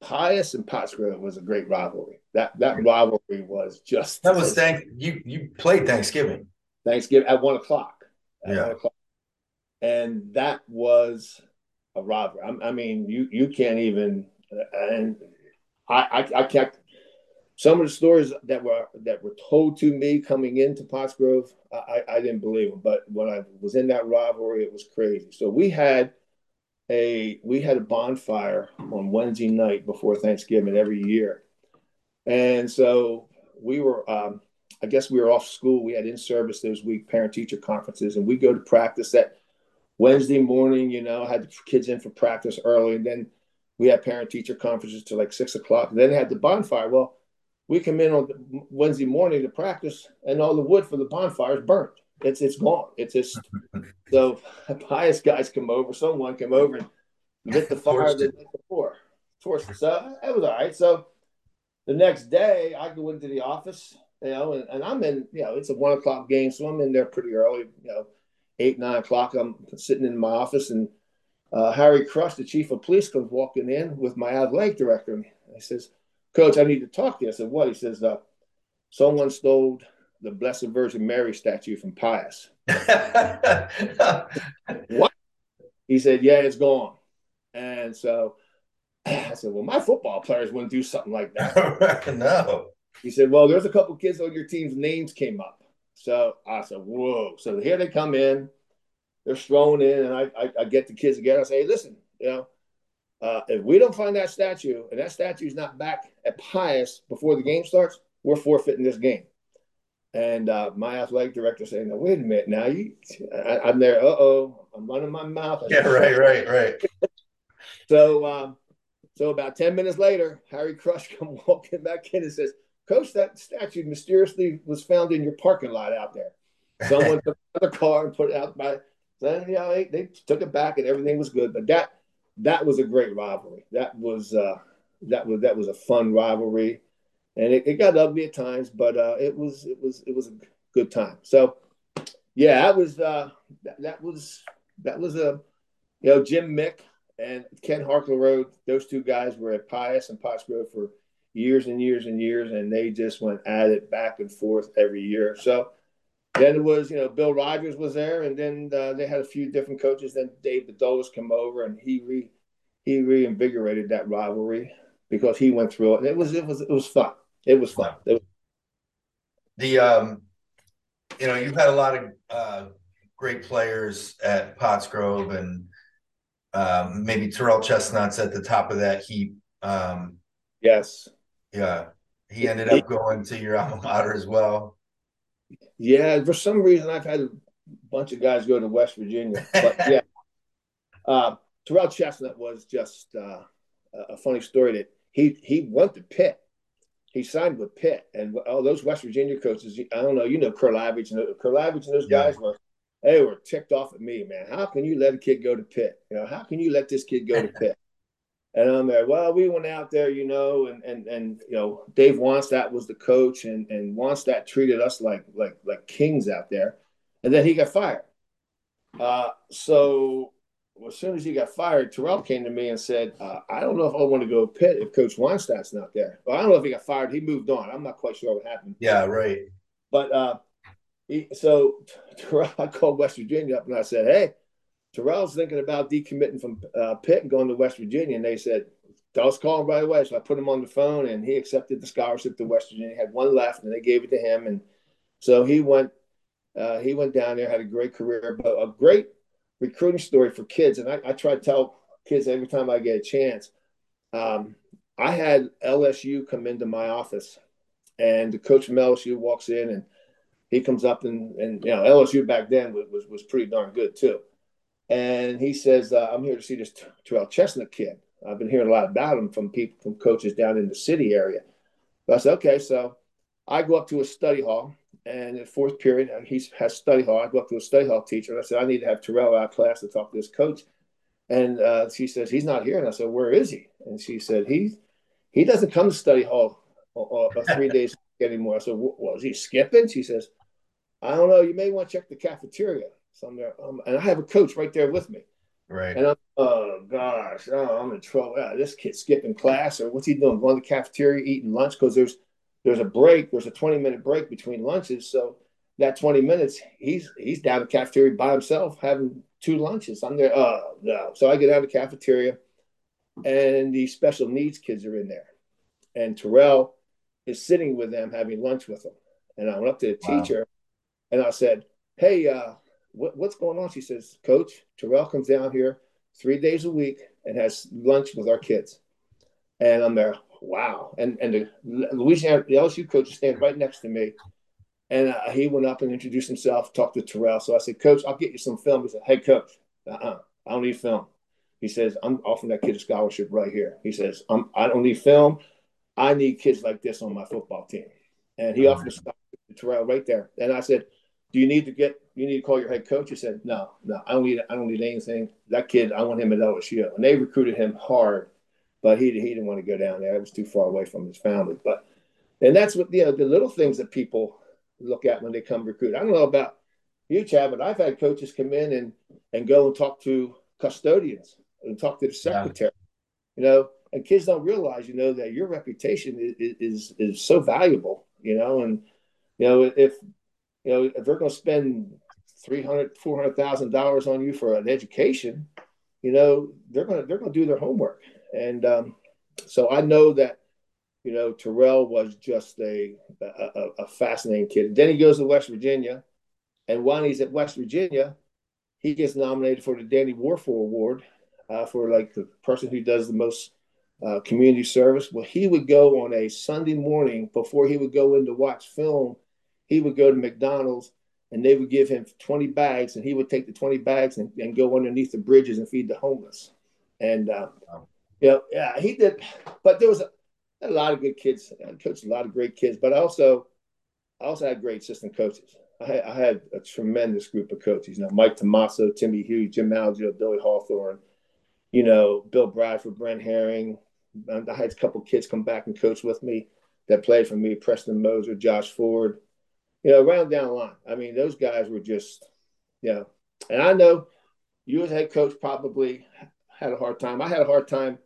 Pius and Pottsgrove was a great rivalry. That that rivalry was just that was thank you. You played Thanksgiving. Thanksgiving at one o'clock. At yeah. One o'clock. And that was a rivalry. I, I, mean, you you can't even. And I, I I can't. Some of the stories that were that were told to me coming into Pottsgrove, I, I didn't believe them. But when I was in that rivalry, it was crazy. So we had a we had a bonfire on Wednesday night before Thanksgiving every year, and so we were. Um, I guess we were off school. We had in service those week parent teacher conferences, and we go to practice that Wednesday morning. You know, had the kids in for practice early, and then we had parent teacher conferences till like six o'clock. And then they had the bonfire. Well, we come in on Wednesday morning to practice, and all the wood for the bonfire is burnt. It's it's gone. It's just [LAUGHS] so pious guys come over. Someone come over and lit the [LAUGHS] fire the night before. Torched it. So it was all right. So the next day, I go into the office, you know, and, and I'm in. You know, it's a one o'clock game, so I'm in there pretty early. You know, eight nine o'clock. I'm sitting in my office, and uh, Harry Crush, the chief of police, comes walking in with my athletic director. And he says, "Coach, I need to talk to you." I said, "What?" He says, uh, "Someone stole the Blessed Virgin Mary statue from Pius." [LAUGHS] what? He said, "Yeah, it's gone." And so I said, "Well, my football players wouldn't do something like that." [LAUGHS] no. He said, "Well, there's a couple kids on your team's names came up." So I said, "Whoa!" So here they come in they're thrown in, and I, I, I get the kids together. I say, hey, listen, you know, uh, if we don't find that statue and that statue is not back at Pius before the game starts, we're forfeiting this game. And uh, my athletic director saying, "No, wait a minute. Now you, I, am there. Uh oh, I'm running my mouth." yeah, right, right, right. [LAUGHS] so, um, so about ten minutes later, Harry Crush [LAUGHS] come walking back in and says, "Coach, that statue mysteriously was found in your parking lot out there. [LAUGHS] Someone took the car and put it out by then you know they, they took it back and everything was good. But that that was a great rivalry. That was uh, that was that was a fun rivalry, and it, it got ugly at times, but uh, it was it was it was a good time. So yeah, that was uh, that, that was that was a you know Jim Mick and Ken Harkleroad. Those two guys were at Pius and Pottsgrove for years and years and years, and they just went at it back and forth every year. So then it was, you know, Bill Rogers was there, and then uh, they had a few different coaches. Then Dave Bedolas come over, and he re he reinvigorated that rivalry because he went through it. And it was it was it was fun. It was fun. It was- the um, you know, you've had a lot of uh, great players at Pottsgrove and um, maybe Terrell Chestnut's at the top of that heap. Um, yes. Yeah, he ended up going to your alma mater as well. Yeah, for some reason I've had a bunch of guys go to West Virginia, but [LAUGHS] yeah, uh, Terrell Chestnut was just uh, a funny story that he he went to Pitt. He signed with Pitt, and all those West Virginia coaches. I don't know, you know, Kurlavich and Kurlavich and those yeah. guys were they were ticked off at me, man. How can you let a kid go to Pitt? You know, how can you let this kid go to [LAUGHS] Pitt? And I'm there. Well, we went out there, you know, and and and you know, Dave Wannstedt was the coach, and and Wannstedt treated us like like like kings out there. And then he got fired. Uh, so as soon as he got fired, Terrell came to me and said, uh, "I don't know if I want to go to Pitt if Coach Wannstedt's not there." Well, I don't know if he got fired. He moved on. I'm not quite sure what happened. Yeah, right. But uh, he, so [LAUGHS] Terrell, I called West Virginia up and I said, "Hey." Terrell's thinking about decommitting from uh, Pitt and going to West Virginia, and they said, "Tell us call him right away." So I put him on the phone, and he accepted the scholarship to West Virginia. He had one left, and they gave it to him, and so he went. Uh, he went down there, had a great career, but a great recruiting story for kids. And I, I try to tell kids every time I get a chance. Um, I had LSU come into my office, and the coach from LSU walks in, and he comes up and and you know LSU back then was was, was pretty darn good too and he says, uh, "I'm here to see this Terrell Chestnut kid. I've been hearing a lot about him from people, from coaches down in the city area." But I said, "Okay." So I go up to a study hall, and in fourth period, uh, he has study hall. I go up to a study hall teacher, and I said, "I need to have Terrell out of class to talk to this coach." And uh, she says, "He's not here." And I said, "Where is he?" And she said, "He he doesn't come to study hall uh, uh, three [LAUGHS] days anymore." I said, "Well, is he skipping?" She says, "I don't know. You may want to check the cafeteria." somewhere. Um, and I have a coach right there with me. Right. And I'm, oh gosh, oh, I'm in trouble. Ah, this kid's skipping class, or what's he doing? Going to the cafeteria, eating lunch because there's there's a break. There's a 20 minute break between lunches. So that 20 minutes, he's he's down the cafeteria by himself having two lunches. I'm there. Oh no. So I get out of the cafeteria, and the special needs kids are in there, and Terrell is sitting with them having lunch with them. And I went up to the wow. teacher, and I said, "Hey, uh, what, what's going on? She says, Coach, Terrell comes down here three days a week and has lunch with our kids. And I'm there, wow. And and the Louisiana the LSU coach stands right next to me. And uh, he went up and introduced himself, talked to Terrell. So I said, Coach, I'll get you some film. He said, Hey, Coach, uh-uh, I don't need film. He says, I'm offering that kid a scholarship right here. He says, I'm, I don't need film. I need kids like this on my football team. And he offered a scholarship to Terrell right there. And I said, Do you need to get you need to call your head coach? He said, No, no, I don't need I don't need anything. That kid, I want him at LSU. And they recruited him hard, but he he didn't want to go down there. It was too far away from his family. But and that's what you know, the little things that people look at when they come recruit. I don't know about you, Chad, but I've had coaches come in and and go and talk to custodians and talk to the secretary. Yeah. You know, and kids don't realize, you know, that your reputation is is is so valuable. You know, and you know if you know if they're going to spend three hundred, four hundred thousand dollars on you for an education, you know, they're gonna they're gonna do their homework. And um, so I know that you know, Terrell was just a, a, a fascinating kid. Then he goes to West Virginia, and while he's at West Virginia, he gets nominated for the Danny Wuerffel Award uh, for like the person who does the most uh, community service. Well, he would go on a Sunday morning before he would go in to watch film. He would go to McDonald's and they would give him 20 bags, and he would take the 20 bags and, and go underneath the bridges and feed the homeless. And, uh, wow. Know, yeah, he did. But there was a, a lot of good kids. Uh, I coached a lot of great kids, but I also I also had great assistant coaches. I had, I had a tremendous group of coaches. You know, Mike Tomaso, Timmy Hughes, Jim Algio, Billy Hawthorne, you know, Bill Bradford, Brent Herring. I had a couple kids come back and coach with me that played for me, Preston Moser, Josh Ford, you know, around down the line. I mean, those guys were just, you know, and I know you as head coach probably had a hard time. I had a hard time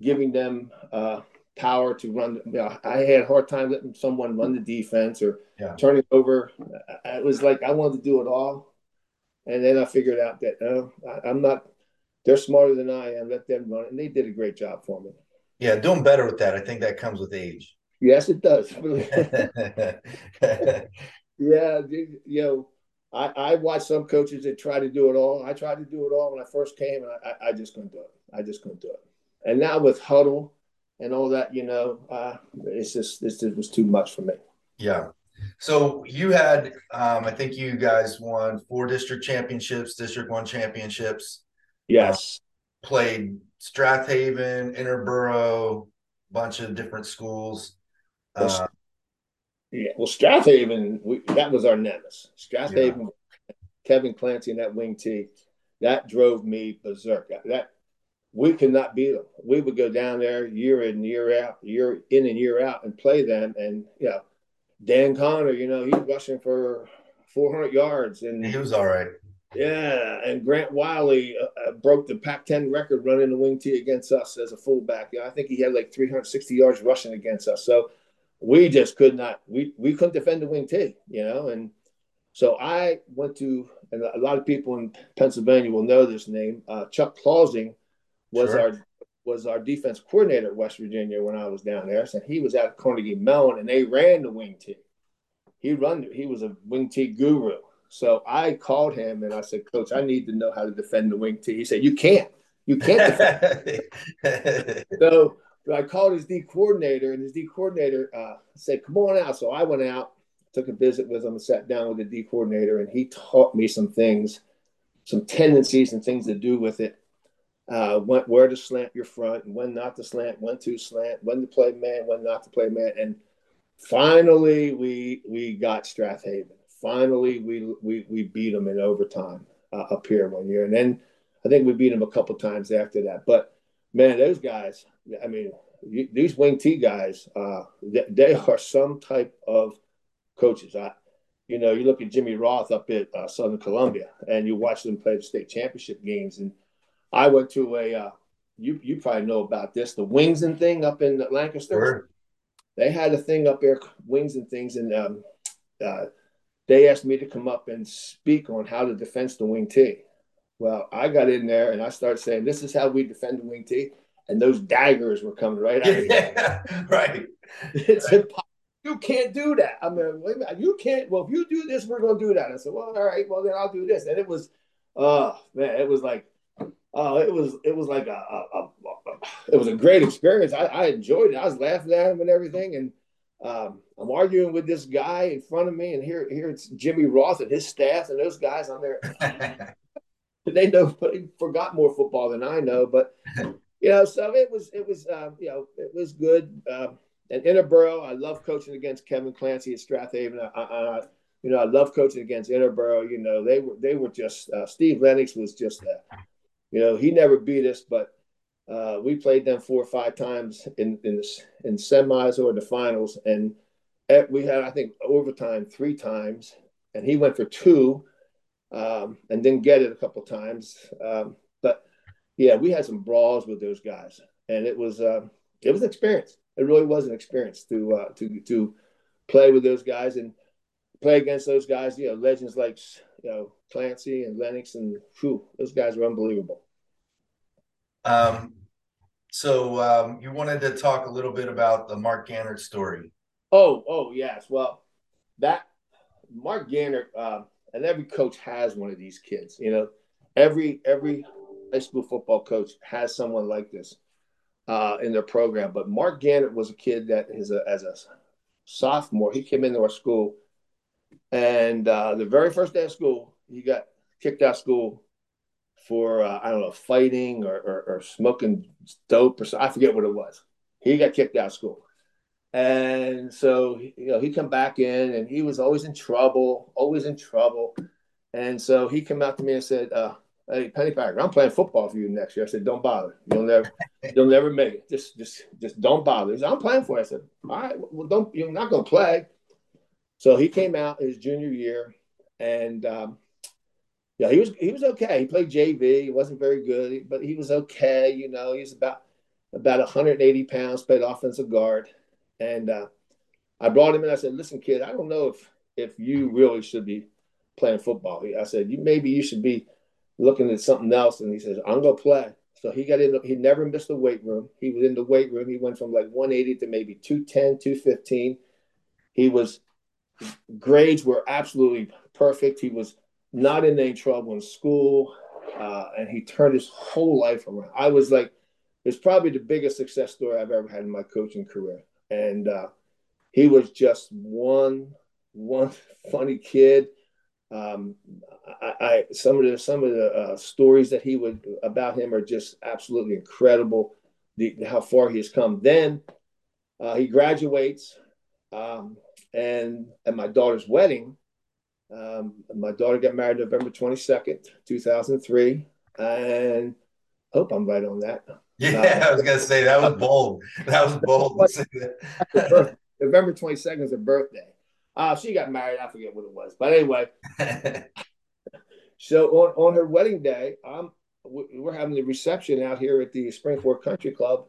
giving them uh, power to run. You know, I had a hard time letting someone run the defense or yeah. turning over. It was like I wanted to do it all, and then I figured out that oh, I, I'm not. They're smarter than I am. Let them run, and they did a great job for me. Yeah, doing better with that. I think that comes with age. Yes, it does. [LAUGHS] yeah, you know, I, I watched some coaches that try to do it all. I tried to do it all when I first came, and I, I just couldn't do it. I just couldn't do it. And now with huddle and all that, you know, uh, it's just this was too much for me. Yeah. So you had, um, I think you guys won four district championships, District One championships. Yes. Uh, played Strath Haven, Interboro, bunch of different schools. Uh, yeah, well, Strath Haven, we, that was our nemesis. Strath Haven, yeah. Kevin Clancy, and that wing T, that drove me berserk. That we could not beat them. We would go down there year in year out, year in and year out, and play them. And you know, Dan Connor, you know, he's rushing for 400 yards, and he was all right. Yeah, and Grant Wiley uh, uh, broke the Pac-10 record running the wing T against us as a fullback. Yeah, I think he had like 360 yards rushing against us. So we just could not. We we couldn't defend the wing T, you know. And so I went to, and a lot of people in Pennsylvania will know this name. Uh, Chuck Klausing was sure. our was our defense coordinator at West Virginia when I was down there. So he was at Carnegie Mellon, and they ran the wing T. He run. He was a wing T guru. So I called him and I said, Coach, I need to know how to defend the wing T. He said, You can't. You can't defend. so, [LAUGHS] so I called his D coordinator, and his D coordinator uh, said, Come on out. So I went out, took a visit with him, and sat down with the D coordinator, and he taught me some things, some tendencies and things to do with it uh, when, where to slant your front and when not to slant, when to slant, when to play man, when not to play man. And finally, we we got Strath Haven. Finally, we we we beat them in overtime uh, up here one year, and then I think we beat them a couple times after that. But man, those guys, I mean, you, these wing T guys, uh, they, they, are some type of coaches. I, you know, you look at Jimmy Roth up at uh, Southern Columbia, and you watch them play the state championship games, and I went to a uh, you you probably know about this the wings and thing up in Lancaster. Sure. They had a thing up there, wings and things, and um, uh, they asked me to come up and speak on how to defend the wing T. Well, I got in there and I started saying, "This is how we defend the wing T," and those daggers were coming right out. [LAUGHS] Yeah, right. [LAUGHS] It's right. impossible. You can't do that. I mean, wait a minute. You can't. Well, if you do this, we're going to do that. I said, "Well, all right. Well, then I'll do this." And it was, oh man, it was like uh, it was it was like a, a, a, a, it was a great experience. I, I enjoyed it. I was laughing at him and everything. And um, I'm arguing with this guy in front of me, and here, here it's Jimmy Roth and his staff and those guys on there. [LAUGHS] they know, they forgot more football than I know, but you know, so it was, it was, uh, you know, it was good. Uh, and Interboro, I love coaching against Kevin Clancy at Strath Haven. I, I, you know, I love coaching against Interboro. You know, they were, they were just uh, Steve Lennox was just, uh, you know, he never beat us, but uh, we played them four or five times in in in semis or the finals, and we had I think overtime three times, and he went for two, um, and didn't get it a couple times. Um, but yeah, we had some brawls with those guys, and it was uh, it was an experience. It really was an experience to uh, to to play with those guys and play against those guys. You know, legends like you know Clancy and Lennox, and whew, those guys were unbelievable. Um, so um, you wanted to talk a little bit about the Mark Gannert story. Oh, oh yes. Well, that Mark Gannert, uh, and every coach has one of these kids. You know, every every high school football coach has someone like this uh, in their program. But Mark Gannert was a kid that is a, as a sophomore, he came into our school, and uh, the very first day of school, he got kicked out of school for uh, I don't know fighting or, or, or, smoking dope or so, I forget what it was. He got kicked out of school, and so you know he come back in and he was always in trouble, always in trouble, and so he came out to me and said, uh, "Hey Pennypacker, I'm playing football for you next year." I said, "Don't bother. You'll never, you'll never make it. Just just just don't bother." He said, "I'm playing for you." I said, "All right, well don't you're not to play." So he came out his junior year, and um, yeah, he was he was okay. He played JV. He wasn't very good, but he was okay. You know, he was about about 180 pounds. Played offensive guard, and uh, I brought him in. I said, "Listen, kid, I don't know if if you really should be playing football." I said, "You maybe you should be looking at something else." And he says, "I'm gonna play." So he got in. He never missed the weight room. He was in the weight room. He went from like 180 to maybe 210, 215. He was grades were absolutely perfect. He was not in any trouble in school, uh, and he turned his whole life around. I was like, it's probably the biggest success story I've ever had in my coaching career, and uh, he was just one one [LAUGHS] funny kid. Um, I, I, some of the some of the uh, stories that he would about him are just absolutely incredible. The, how far he has come. Then uh, he graduates, um, and at my daughter's wedding, um, my daughter got married November 22nd, 2003. And hope I'm right on that. [LAUGHS] Yeah, uh, I was going to say that was bold. That was bold. [LAUGHS] November 22nd is her birthday. Uh, she got married. I forget what it was. But anyway, [LAUGHS] so on, on her wedding day, I'm, we're having the reception out here at the Spring-Ford Country Club.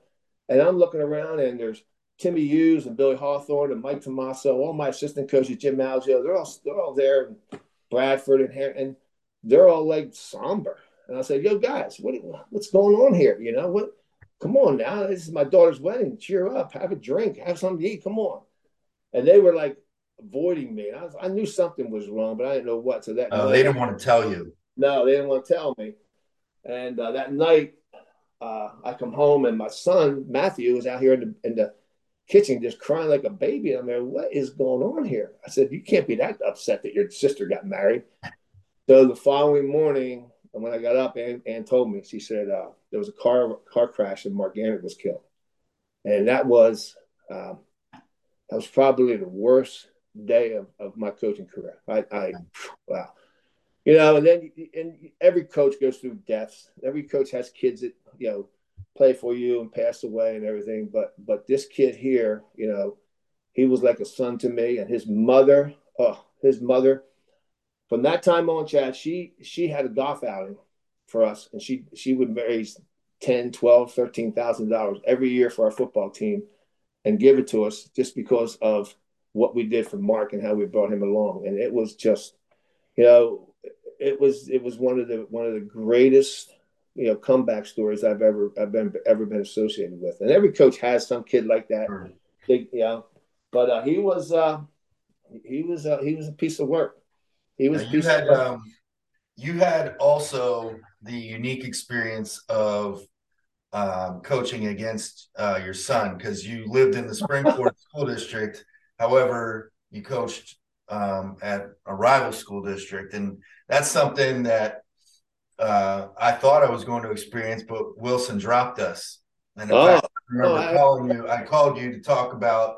And I'm looking around, and there's Timmy Hughes and Billy Hawthorne and Mike Tomaso, all my assistant coaches, Jim Malgio, they're all they're all there, and Bradford and and they're all like somber. And I said, "Yo, guys, what what's going on here? You know what? Come on now, this is my daughter's wedding. Cheer up, have a drink, have something to eat. Come on." And they were like avoiding me. I, was, I knew something was wrong, but I didn't know what. So that oh, they didn't want to tell you. No, they didn't want to tell me. And uh, that night, uh, I come home and my son Matthew was out here in the, in the kitchen just crying like a baby. I'm there, what is going on here? I said, you can't be that upset that your sister got married. So the following morning, and when I got up, Ann, Ann told me, she said, uh, there was a car car crash and Mark Gannett was killed. And that was, um, that was probably the worst day of, of my coaching career. I, I, wow. You know, and then and every coach goes through deaths. Every coach has kids that, you know, play for you and pass away and everything. But but this kid here, you know, he was like a son to me. And his mother, oh, his mother, from that time on, Chad, she she had a golf outing for us, and she she would raise 10, 12, 13,000 dollars every year for our football team and give it to us just because of what we did for Mark and how we brought him along. And it was just, you know, it was it was one of the one of the greatest you know comeback stories I've ever I've been ever been associated with. And every coach has some kid like that. Sure. They, you know, but uh, he was uh, he was uh, he was a piece of work. He was. you had um, you had also the unique experience of um, coaching against uh, your son because you lived in the Spring-Ford [LAUGHS] School District However, you coached um, at a rival school district, and that's something that uh, I thought I was going to experience, but Wilson dropped us. And oh, fact, I remember oh, calling you. I called you to talk about,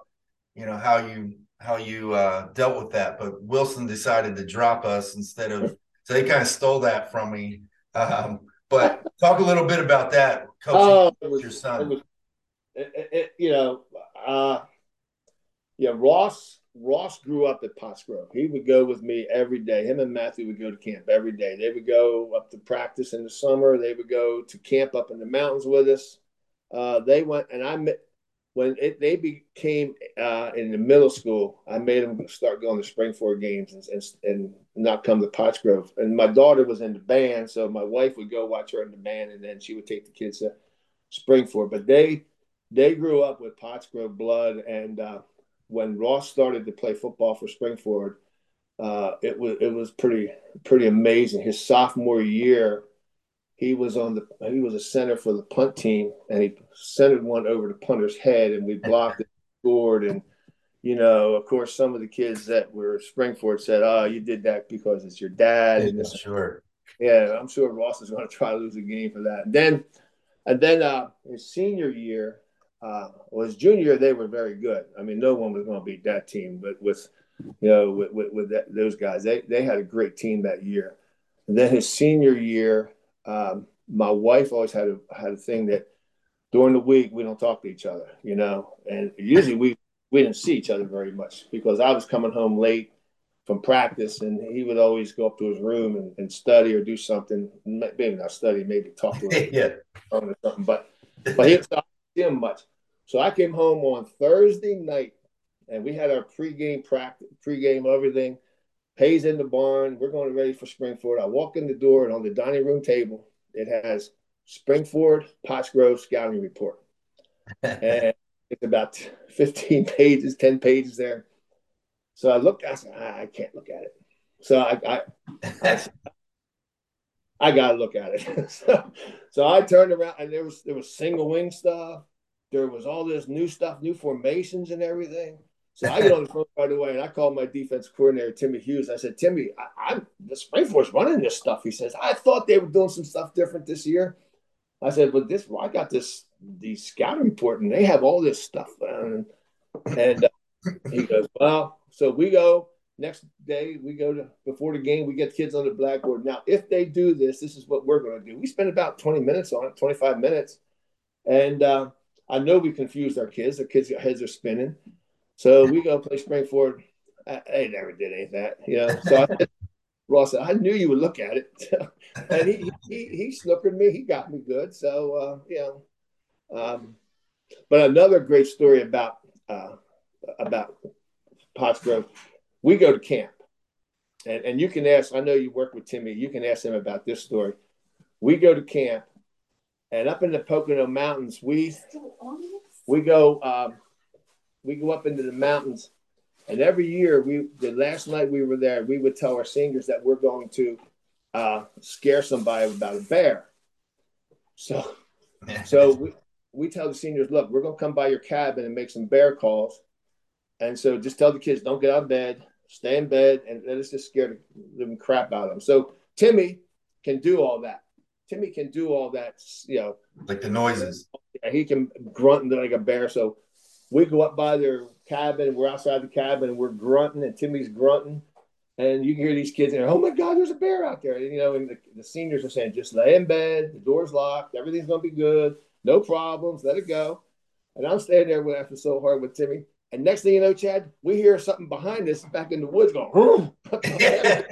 you know, how you how you uh, dealt with that. But Wilson decided to drop us instead of. So they kind of stole that from me. Um, but talk a little bit about that, coaching oh, was, your son. It was, it, it, you know, uh, yeah, Ross Ross grew up at Pottsgrove. He would go with me every day. Him and Matthew would go to camp every day. They would go up to practice in the summer. They would go to camp up in the mountains with us. Uh, they went, and I met when it, they became uh, in the middle school. I made them start going to Spring-Ford games and, and, and not come to Pottsgrove. And my daughter was in the band, so my wife would go watch her in the band, and then she would take the kids to Spring-Ford. But they they grew up with Pottsgrove blood, and uh, when Ross started to play football for Spring-Ford, uh, it was it was pretty pretty amazing. His sophomore year, he was on the he was a center for the punt team, and he centered one over the punter's head, and we blocked it, [LAUGHS] scored, and you know, of course, some of the kids that were Spring-Ford said, "Oh, you did that because it's your dad." And this, sure. Yeah, I'm sure Ross is going to try to lose a game for that. And then, and then uh, his senior year, uh, well, his junior year, they were very good. I mean, no one was going to beat that team, but with, you know, with, with, with that, those guys, they, they had a great team that year. And then his senior year, um, my wife always had a, had a thing that during the week, we don't talk to each other, you know, and usually we, we didn't see each other very much because I was coming home late from practice and he would always go up to his room and, and study or do something. Maybe not study, maybe talk to him [LAUGHS] yeah. or something, but, but he didn't see him much. So I came home on Thursday night and we had our pregame practice, pregame everything. Hayes in the barn. We're going ready for Spring-Ford. I walk in the door and on the dining room table, it has Spring-Ford Pottsgrove scouting report. [LAUGHS] and it's about 15 [LAUGHS] pages, 10 pages there. So I looked, I said, I can't look at it. So I, I, I, [LAUGHS] I got to look at it. so, so I turned around and there was, there was single wing stuff there was all this new stuff, new formations and everything. So I get on the phone right away and I called my defense coordinator, Timmy Hughes. I said, Timmy, I, am the Spring-Ford's running this stuff. He says, I thought they were doing some stuff different this year. I said, but this, well, I got this, the scouting report and they have all this stuff. And, and uh, he goes, well, so we go next day, we go to before the game, we get kids on the blackboard. Now, if they do this, this is what we're going to do. We spend about 20 minutes on it, 25 minutes. And, uh, I know we confused our kids. The kids' heads are spinning. So we go play Spring-Ford. I, I never did any of that, you know. So I, Ross said, I knew you would look at it. [LAUGHS] and he, he, he snookered me. He got me good. So, uh, you know. Um, but another great story about uh, about Pottsgrove, we go to camp. And, and you can ask, I know you work with Timmy, you can ask him about this story. We go to camp and up in the Pocono Mountains, we we go um, we go up into the mountains, and every year we the last night we were there, we would tell our seniors that we're going to uh, scare somebody about a bear. So, [LAUGHS] so we, we tell the seniors, look, we're going to come by your cabin and make some bear calls, and so just tell the kids don't get out of bed, stay in bed, and let us just scare the crap out of them. So Timmy can do all that. Timmy can do all that, you know, like the noises. He can grunt like a bear. So we go up by their cabin. We're outside the cabin and we're grunting, and Timmy's grunting. And you can hear these kids and oh my God, there's a bear out there. And, you know, and the, the seniors are saying, just lay in bed, the door's locked, everything's gonna be good, no problems, let it go. And I'm standing there laughing so hard with Timmy. And next thing you know, Chad, we hear something behind us back in the woods going, [LAUGHS]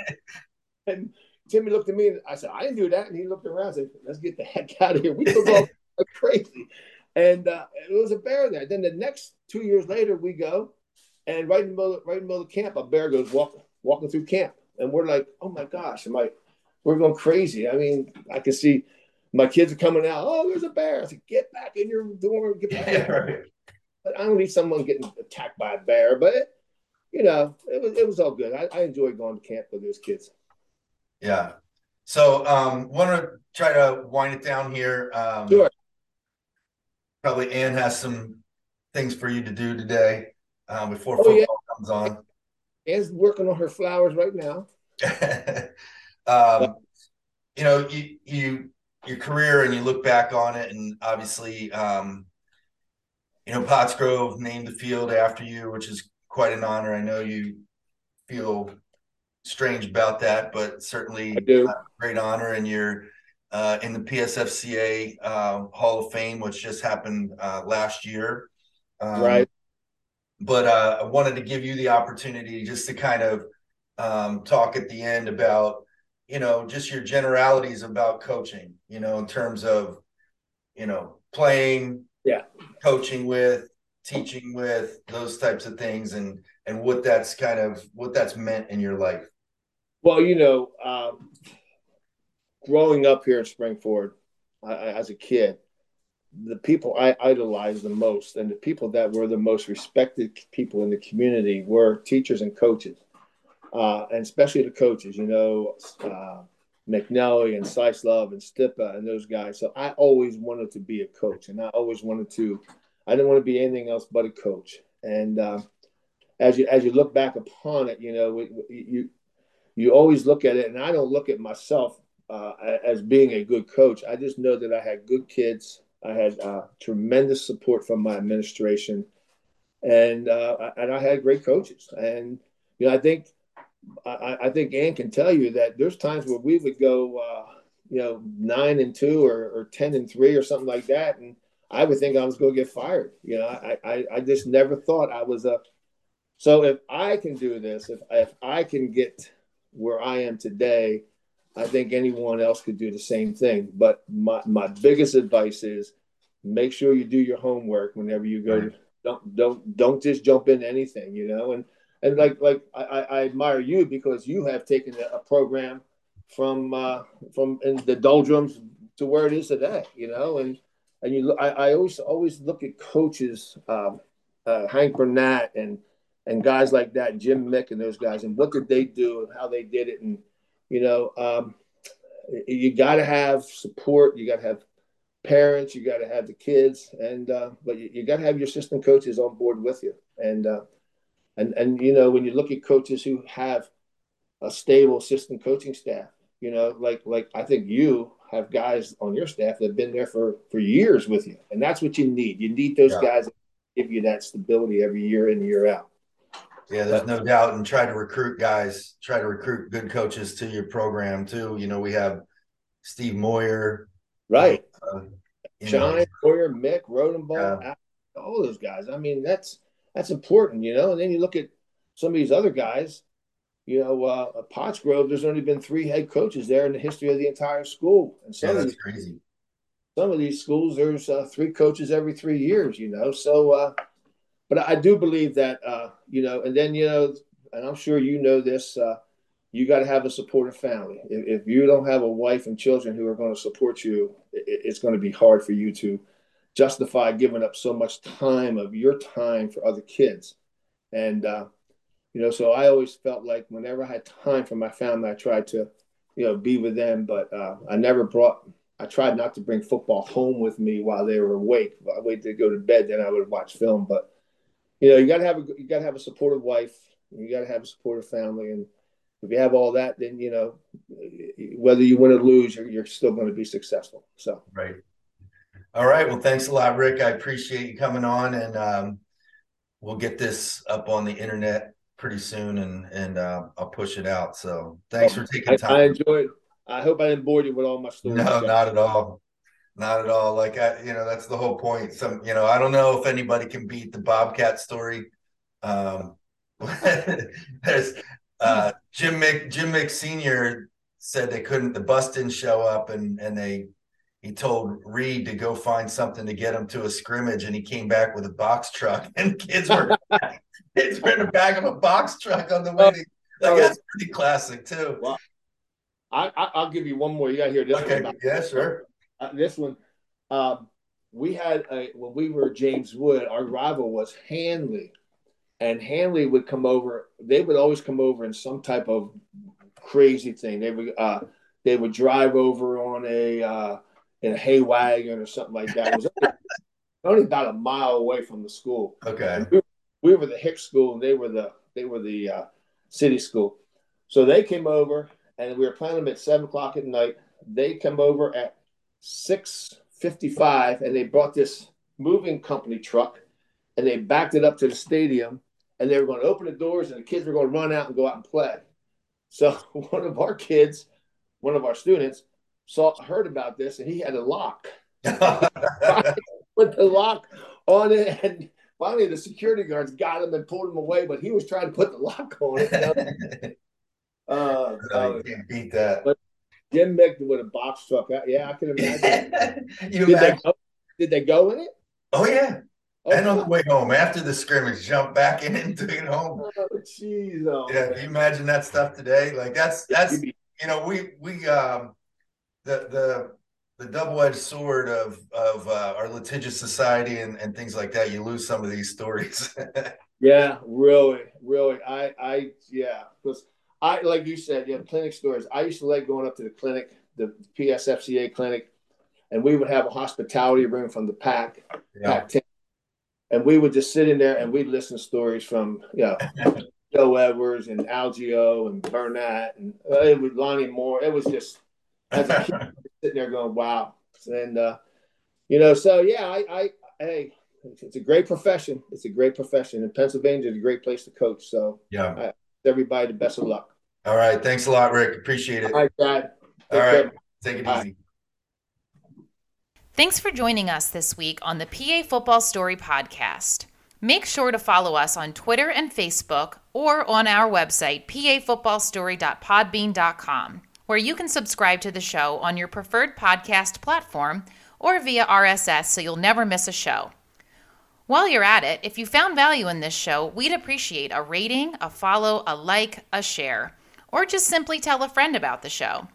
[LAUGHS] and Timmy looked at me and I said, I didn't do that. And he looked around and said, let's get the heck out of here. We took [LAUGHS] off crazy. And uh, it was a bear there. Then the next two years later, we go and right in the middle, right in the middle of camp, a bear goes walking, walking through camp. And we're like, oh my gosh, am I, we're going crazy. I mean, I can see my kids are coming out. Oh, there's a bear. I said, get back in your dorm. Get back [LAUGHS] yeah, right. But I don't need someone getting attacked by a bear. But, it, you know, it was, it was all good. I, I enjoyed going to camp with those kids. Yeah. So um want to try to wind it down here. Um sure. Probably Ann has some things for you to do today uh, before oh, football on. Anne's working on her flowers right now. [LAUGHS] um, you know, you you your career and you look back on it, and obviously, um, you know, Pottsgrove named the field after you, which is quite an honor. I know you feel strange about that, but certainly great honor. And you're uh, in the PSFCA uh, Hall of Fame, which just happened uh, last year. Um, right. But uh, I wanted to give you the opportunity just to kind of um, talk at the end about, you know, just your generalities about coaching, you know, in terms of, you know, playing, yeah, coaching with, teaching with, those types of things, and and what that's kind of what that's meant in your life. Well, you know, um, growing up here in Spring-Ford I, as a kid, the people I idolized the most and the people that were the most respected people in the community were teachers and coaches, uh, and especially the coaches, you know, uh, McNally and Sice Love and Stippa and those guys. So I always wanted to be a coach, and I always wanted to. I didn't want to be anything else but a coach. And uh, as you as you look back upon it, you know, you you always look at it, and I don't look at myself uh, as being a good coach. I just know that I had good kids. I had uh, tremendous support from my administration, and uh, and I had great coaches. And you know, I think I, I, think Ann can tell you that there's times where we would go, uh, you know, nine and two or, or ten and three or something like that, and I would think I was going to get fired. You know, I, I I just never thought I was a. So if I can do this, if if I can get where I am today, I think anyone else could do the same thing. But my, my biggest advice is make sure you do your homework whenever you go right. don't don't don't just jump into anything, you know. And and like like I, I admire you because you have taken a, program from uh, from in the doldrums to where it is today, you know. And and you I, I always always look at coaches, um, uh, Hank Burnett and and guys like that, Jim Mick and those guys, and what did they do and how they did it, and you know, um, you got to have support. You got to have parents. You got to have the kids, and uh, but you, you got to have your assistant coaches on board with you. And uh, and and you know, when you look at coaches who have a stable assistant coaching staff, you know, like like I think you have guys on your staff that have been there for for years with you, and that's what you need. You need those yeah. guys give you that stability every year in year out. Yeah, there's no doubt. And try to recruit guys, try to recruit good coaches to your program too. You know, we have Steve Moyer. Right. Uh, Sean Moyer, Mick, Rodenball, yeah. all those guys. I mean, that's that's important, you know. And then you look at some of these other guys, you know, uh, Pottsgrove, there's only been three head coaches there in the history of the entire school. And some yeah, that's of these, crazy. Some of these schools, there's uh, three coaches every three years, you know. So, uh, but I do believe that uh, you know, and then you know, and I'm sure you know this. Uh, you got to have a supportive family. If, if, you don't have a wife and children who are going to support you, it, it's going to be hard for you to justify giving up so much time of your time for other kids. And uh, you know, so I always felt like whenever I had time for my family, I tried to, you know, be with them. But uh, I never brought. I tried not to bring football home with me while they were awake. I waited to go to bed, then I would watch film. But you know, you got to have a you got to have a supportive wife. You got to have a supportive family, and if you have all that, then you know, whether you win or lose, you're, you're still going to be successful. So right. All right. Well, thanks a lot, Rick. I appreciate you coming on, and um, we'll get this up on the internet pretty soon, and and uh, I'll push it out. So thanks for taking time. I, I enjoyed. I hope I didn't bore you with all my stories. No, not at all. Not at all. Like I, you know, that's the whole point. Some, you know, I don't know if anybody can beat the Bobcat story. Um, [LAUGHS] there's uh, Jim Mick, Jim Mick Senior said they couldn't. The bus didn't show up, and and they he told Reed to go find something to get him to a scrimmage, and he came back with a box truck, [LAUGHS] and kids were kids were in the back of a box truck on the way. To, like oh. that's pretty classic too. Well, I, I will give you one more. You got to hear this. Okay. Yeah, sure uh, this one, uh, we had a, when we were James Wood, our rival was Handley, and Handley would come over. They would always come over in some type of crazy thing. They would uh, they would drive over on a uh, in a hay wagon or something like that. It was only, [LAUGHS] only about a mile away from the school. Okay. We, we, were the Hicks school, and they were the they were the uh, city school. So they came over, and we were playing them at seven o'clock at night. They come over at six fifty-five, and they brought this moving company truck, and they backed it up to the stadium, and they were going to open the doors, and the kids were going to run out and go out and play. So [LAUGHS] one of our kids, one of our students, saw heard about this, and he had a lock. [LAUGHS] Put the lock on it, and finally the security guards got him and pulled him away. But he was trying to put the lock on it. [LAUGHS] uh, no, you can't beat that. But Jim Mick with a box truck. Yeah, I can imagine. [LAUGHS] you did, imagine? They go, did they go in it? Oh yeah. Oh, and on the way home, after the scrimmage, jump back in and took it home. Oh, jeez. Oh, yeah, man. can you imagine that stuff today? Like that's that's you know we we um the the the double-edged sword of of uh, our litigious society and, and things like that you lose some of these stories [LAUGHS] yeah really really i i yeah because i like you said yeah clinic stories i used to like going up to the clinic the psfca clinic and we would have a hospitality room from the pack yeah. PAC 10 and we would just sit in there and we'd listen to stories from you know [LAUGHS] joe edwards and algio and burnett and uh, it was lonnie moore it was just as a kid [LAUGHS] sitting there going, "Wow!" And uh, you know, so yeah, I, I, hey, it's a great profession. It's a great profession, and Pennsylvania is a great place to coach. So yeah, I, everybody the best of luck. All right, thanks a lot, Rick. Appreciate it. All right, Dad. All right, take it easy. Thanks for joining us this week on the PA Football Story podcast. Make sure to follow us on Twitter and Facebook or on our website, pafootballstory.podbean.com where you can subscribe to the show on your preferred podcast platform or via RSS so you'll never miss a show. While you're at it, if you found value in this show, we'd appreciate a rating, a follow, a like, a share, or just simply tell a friend about the show.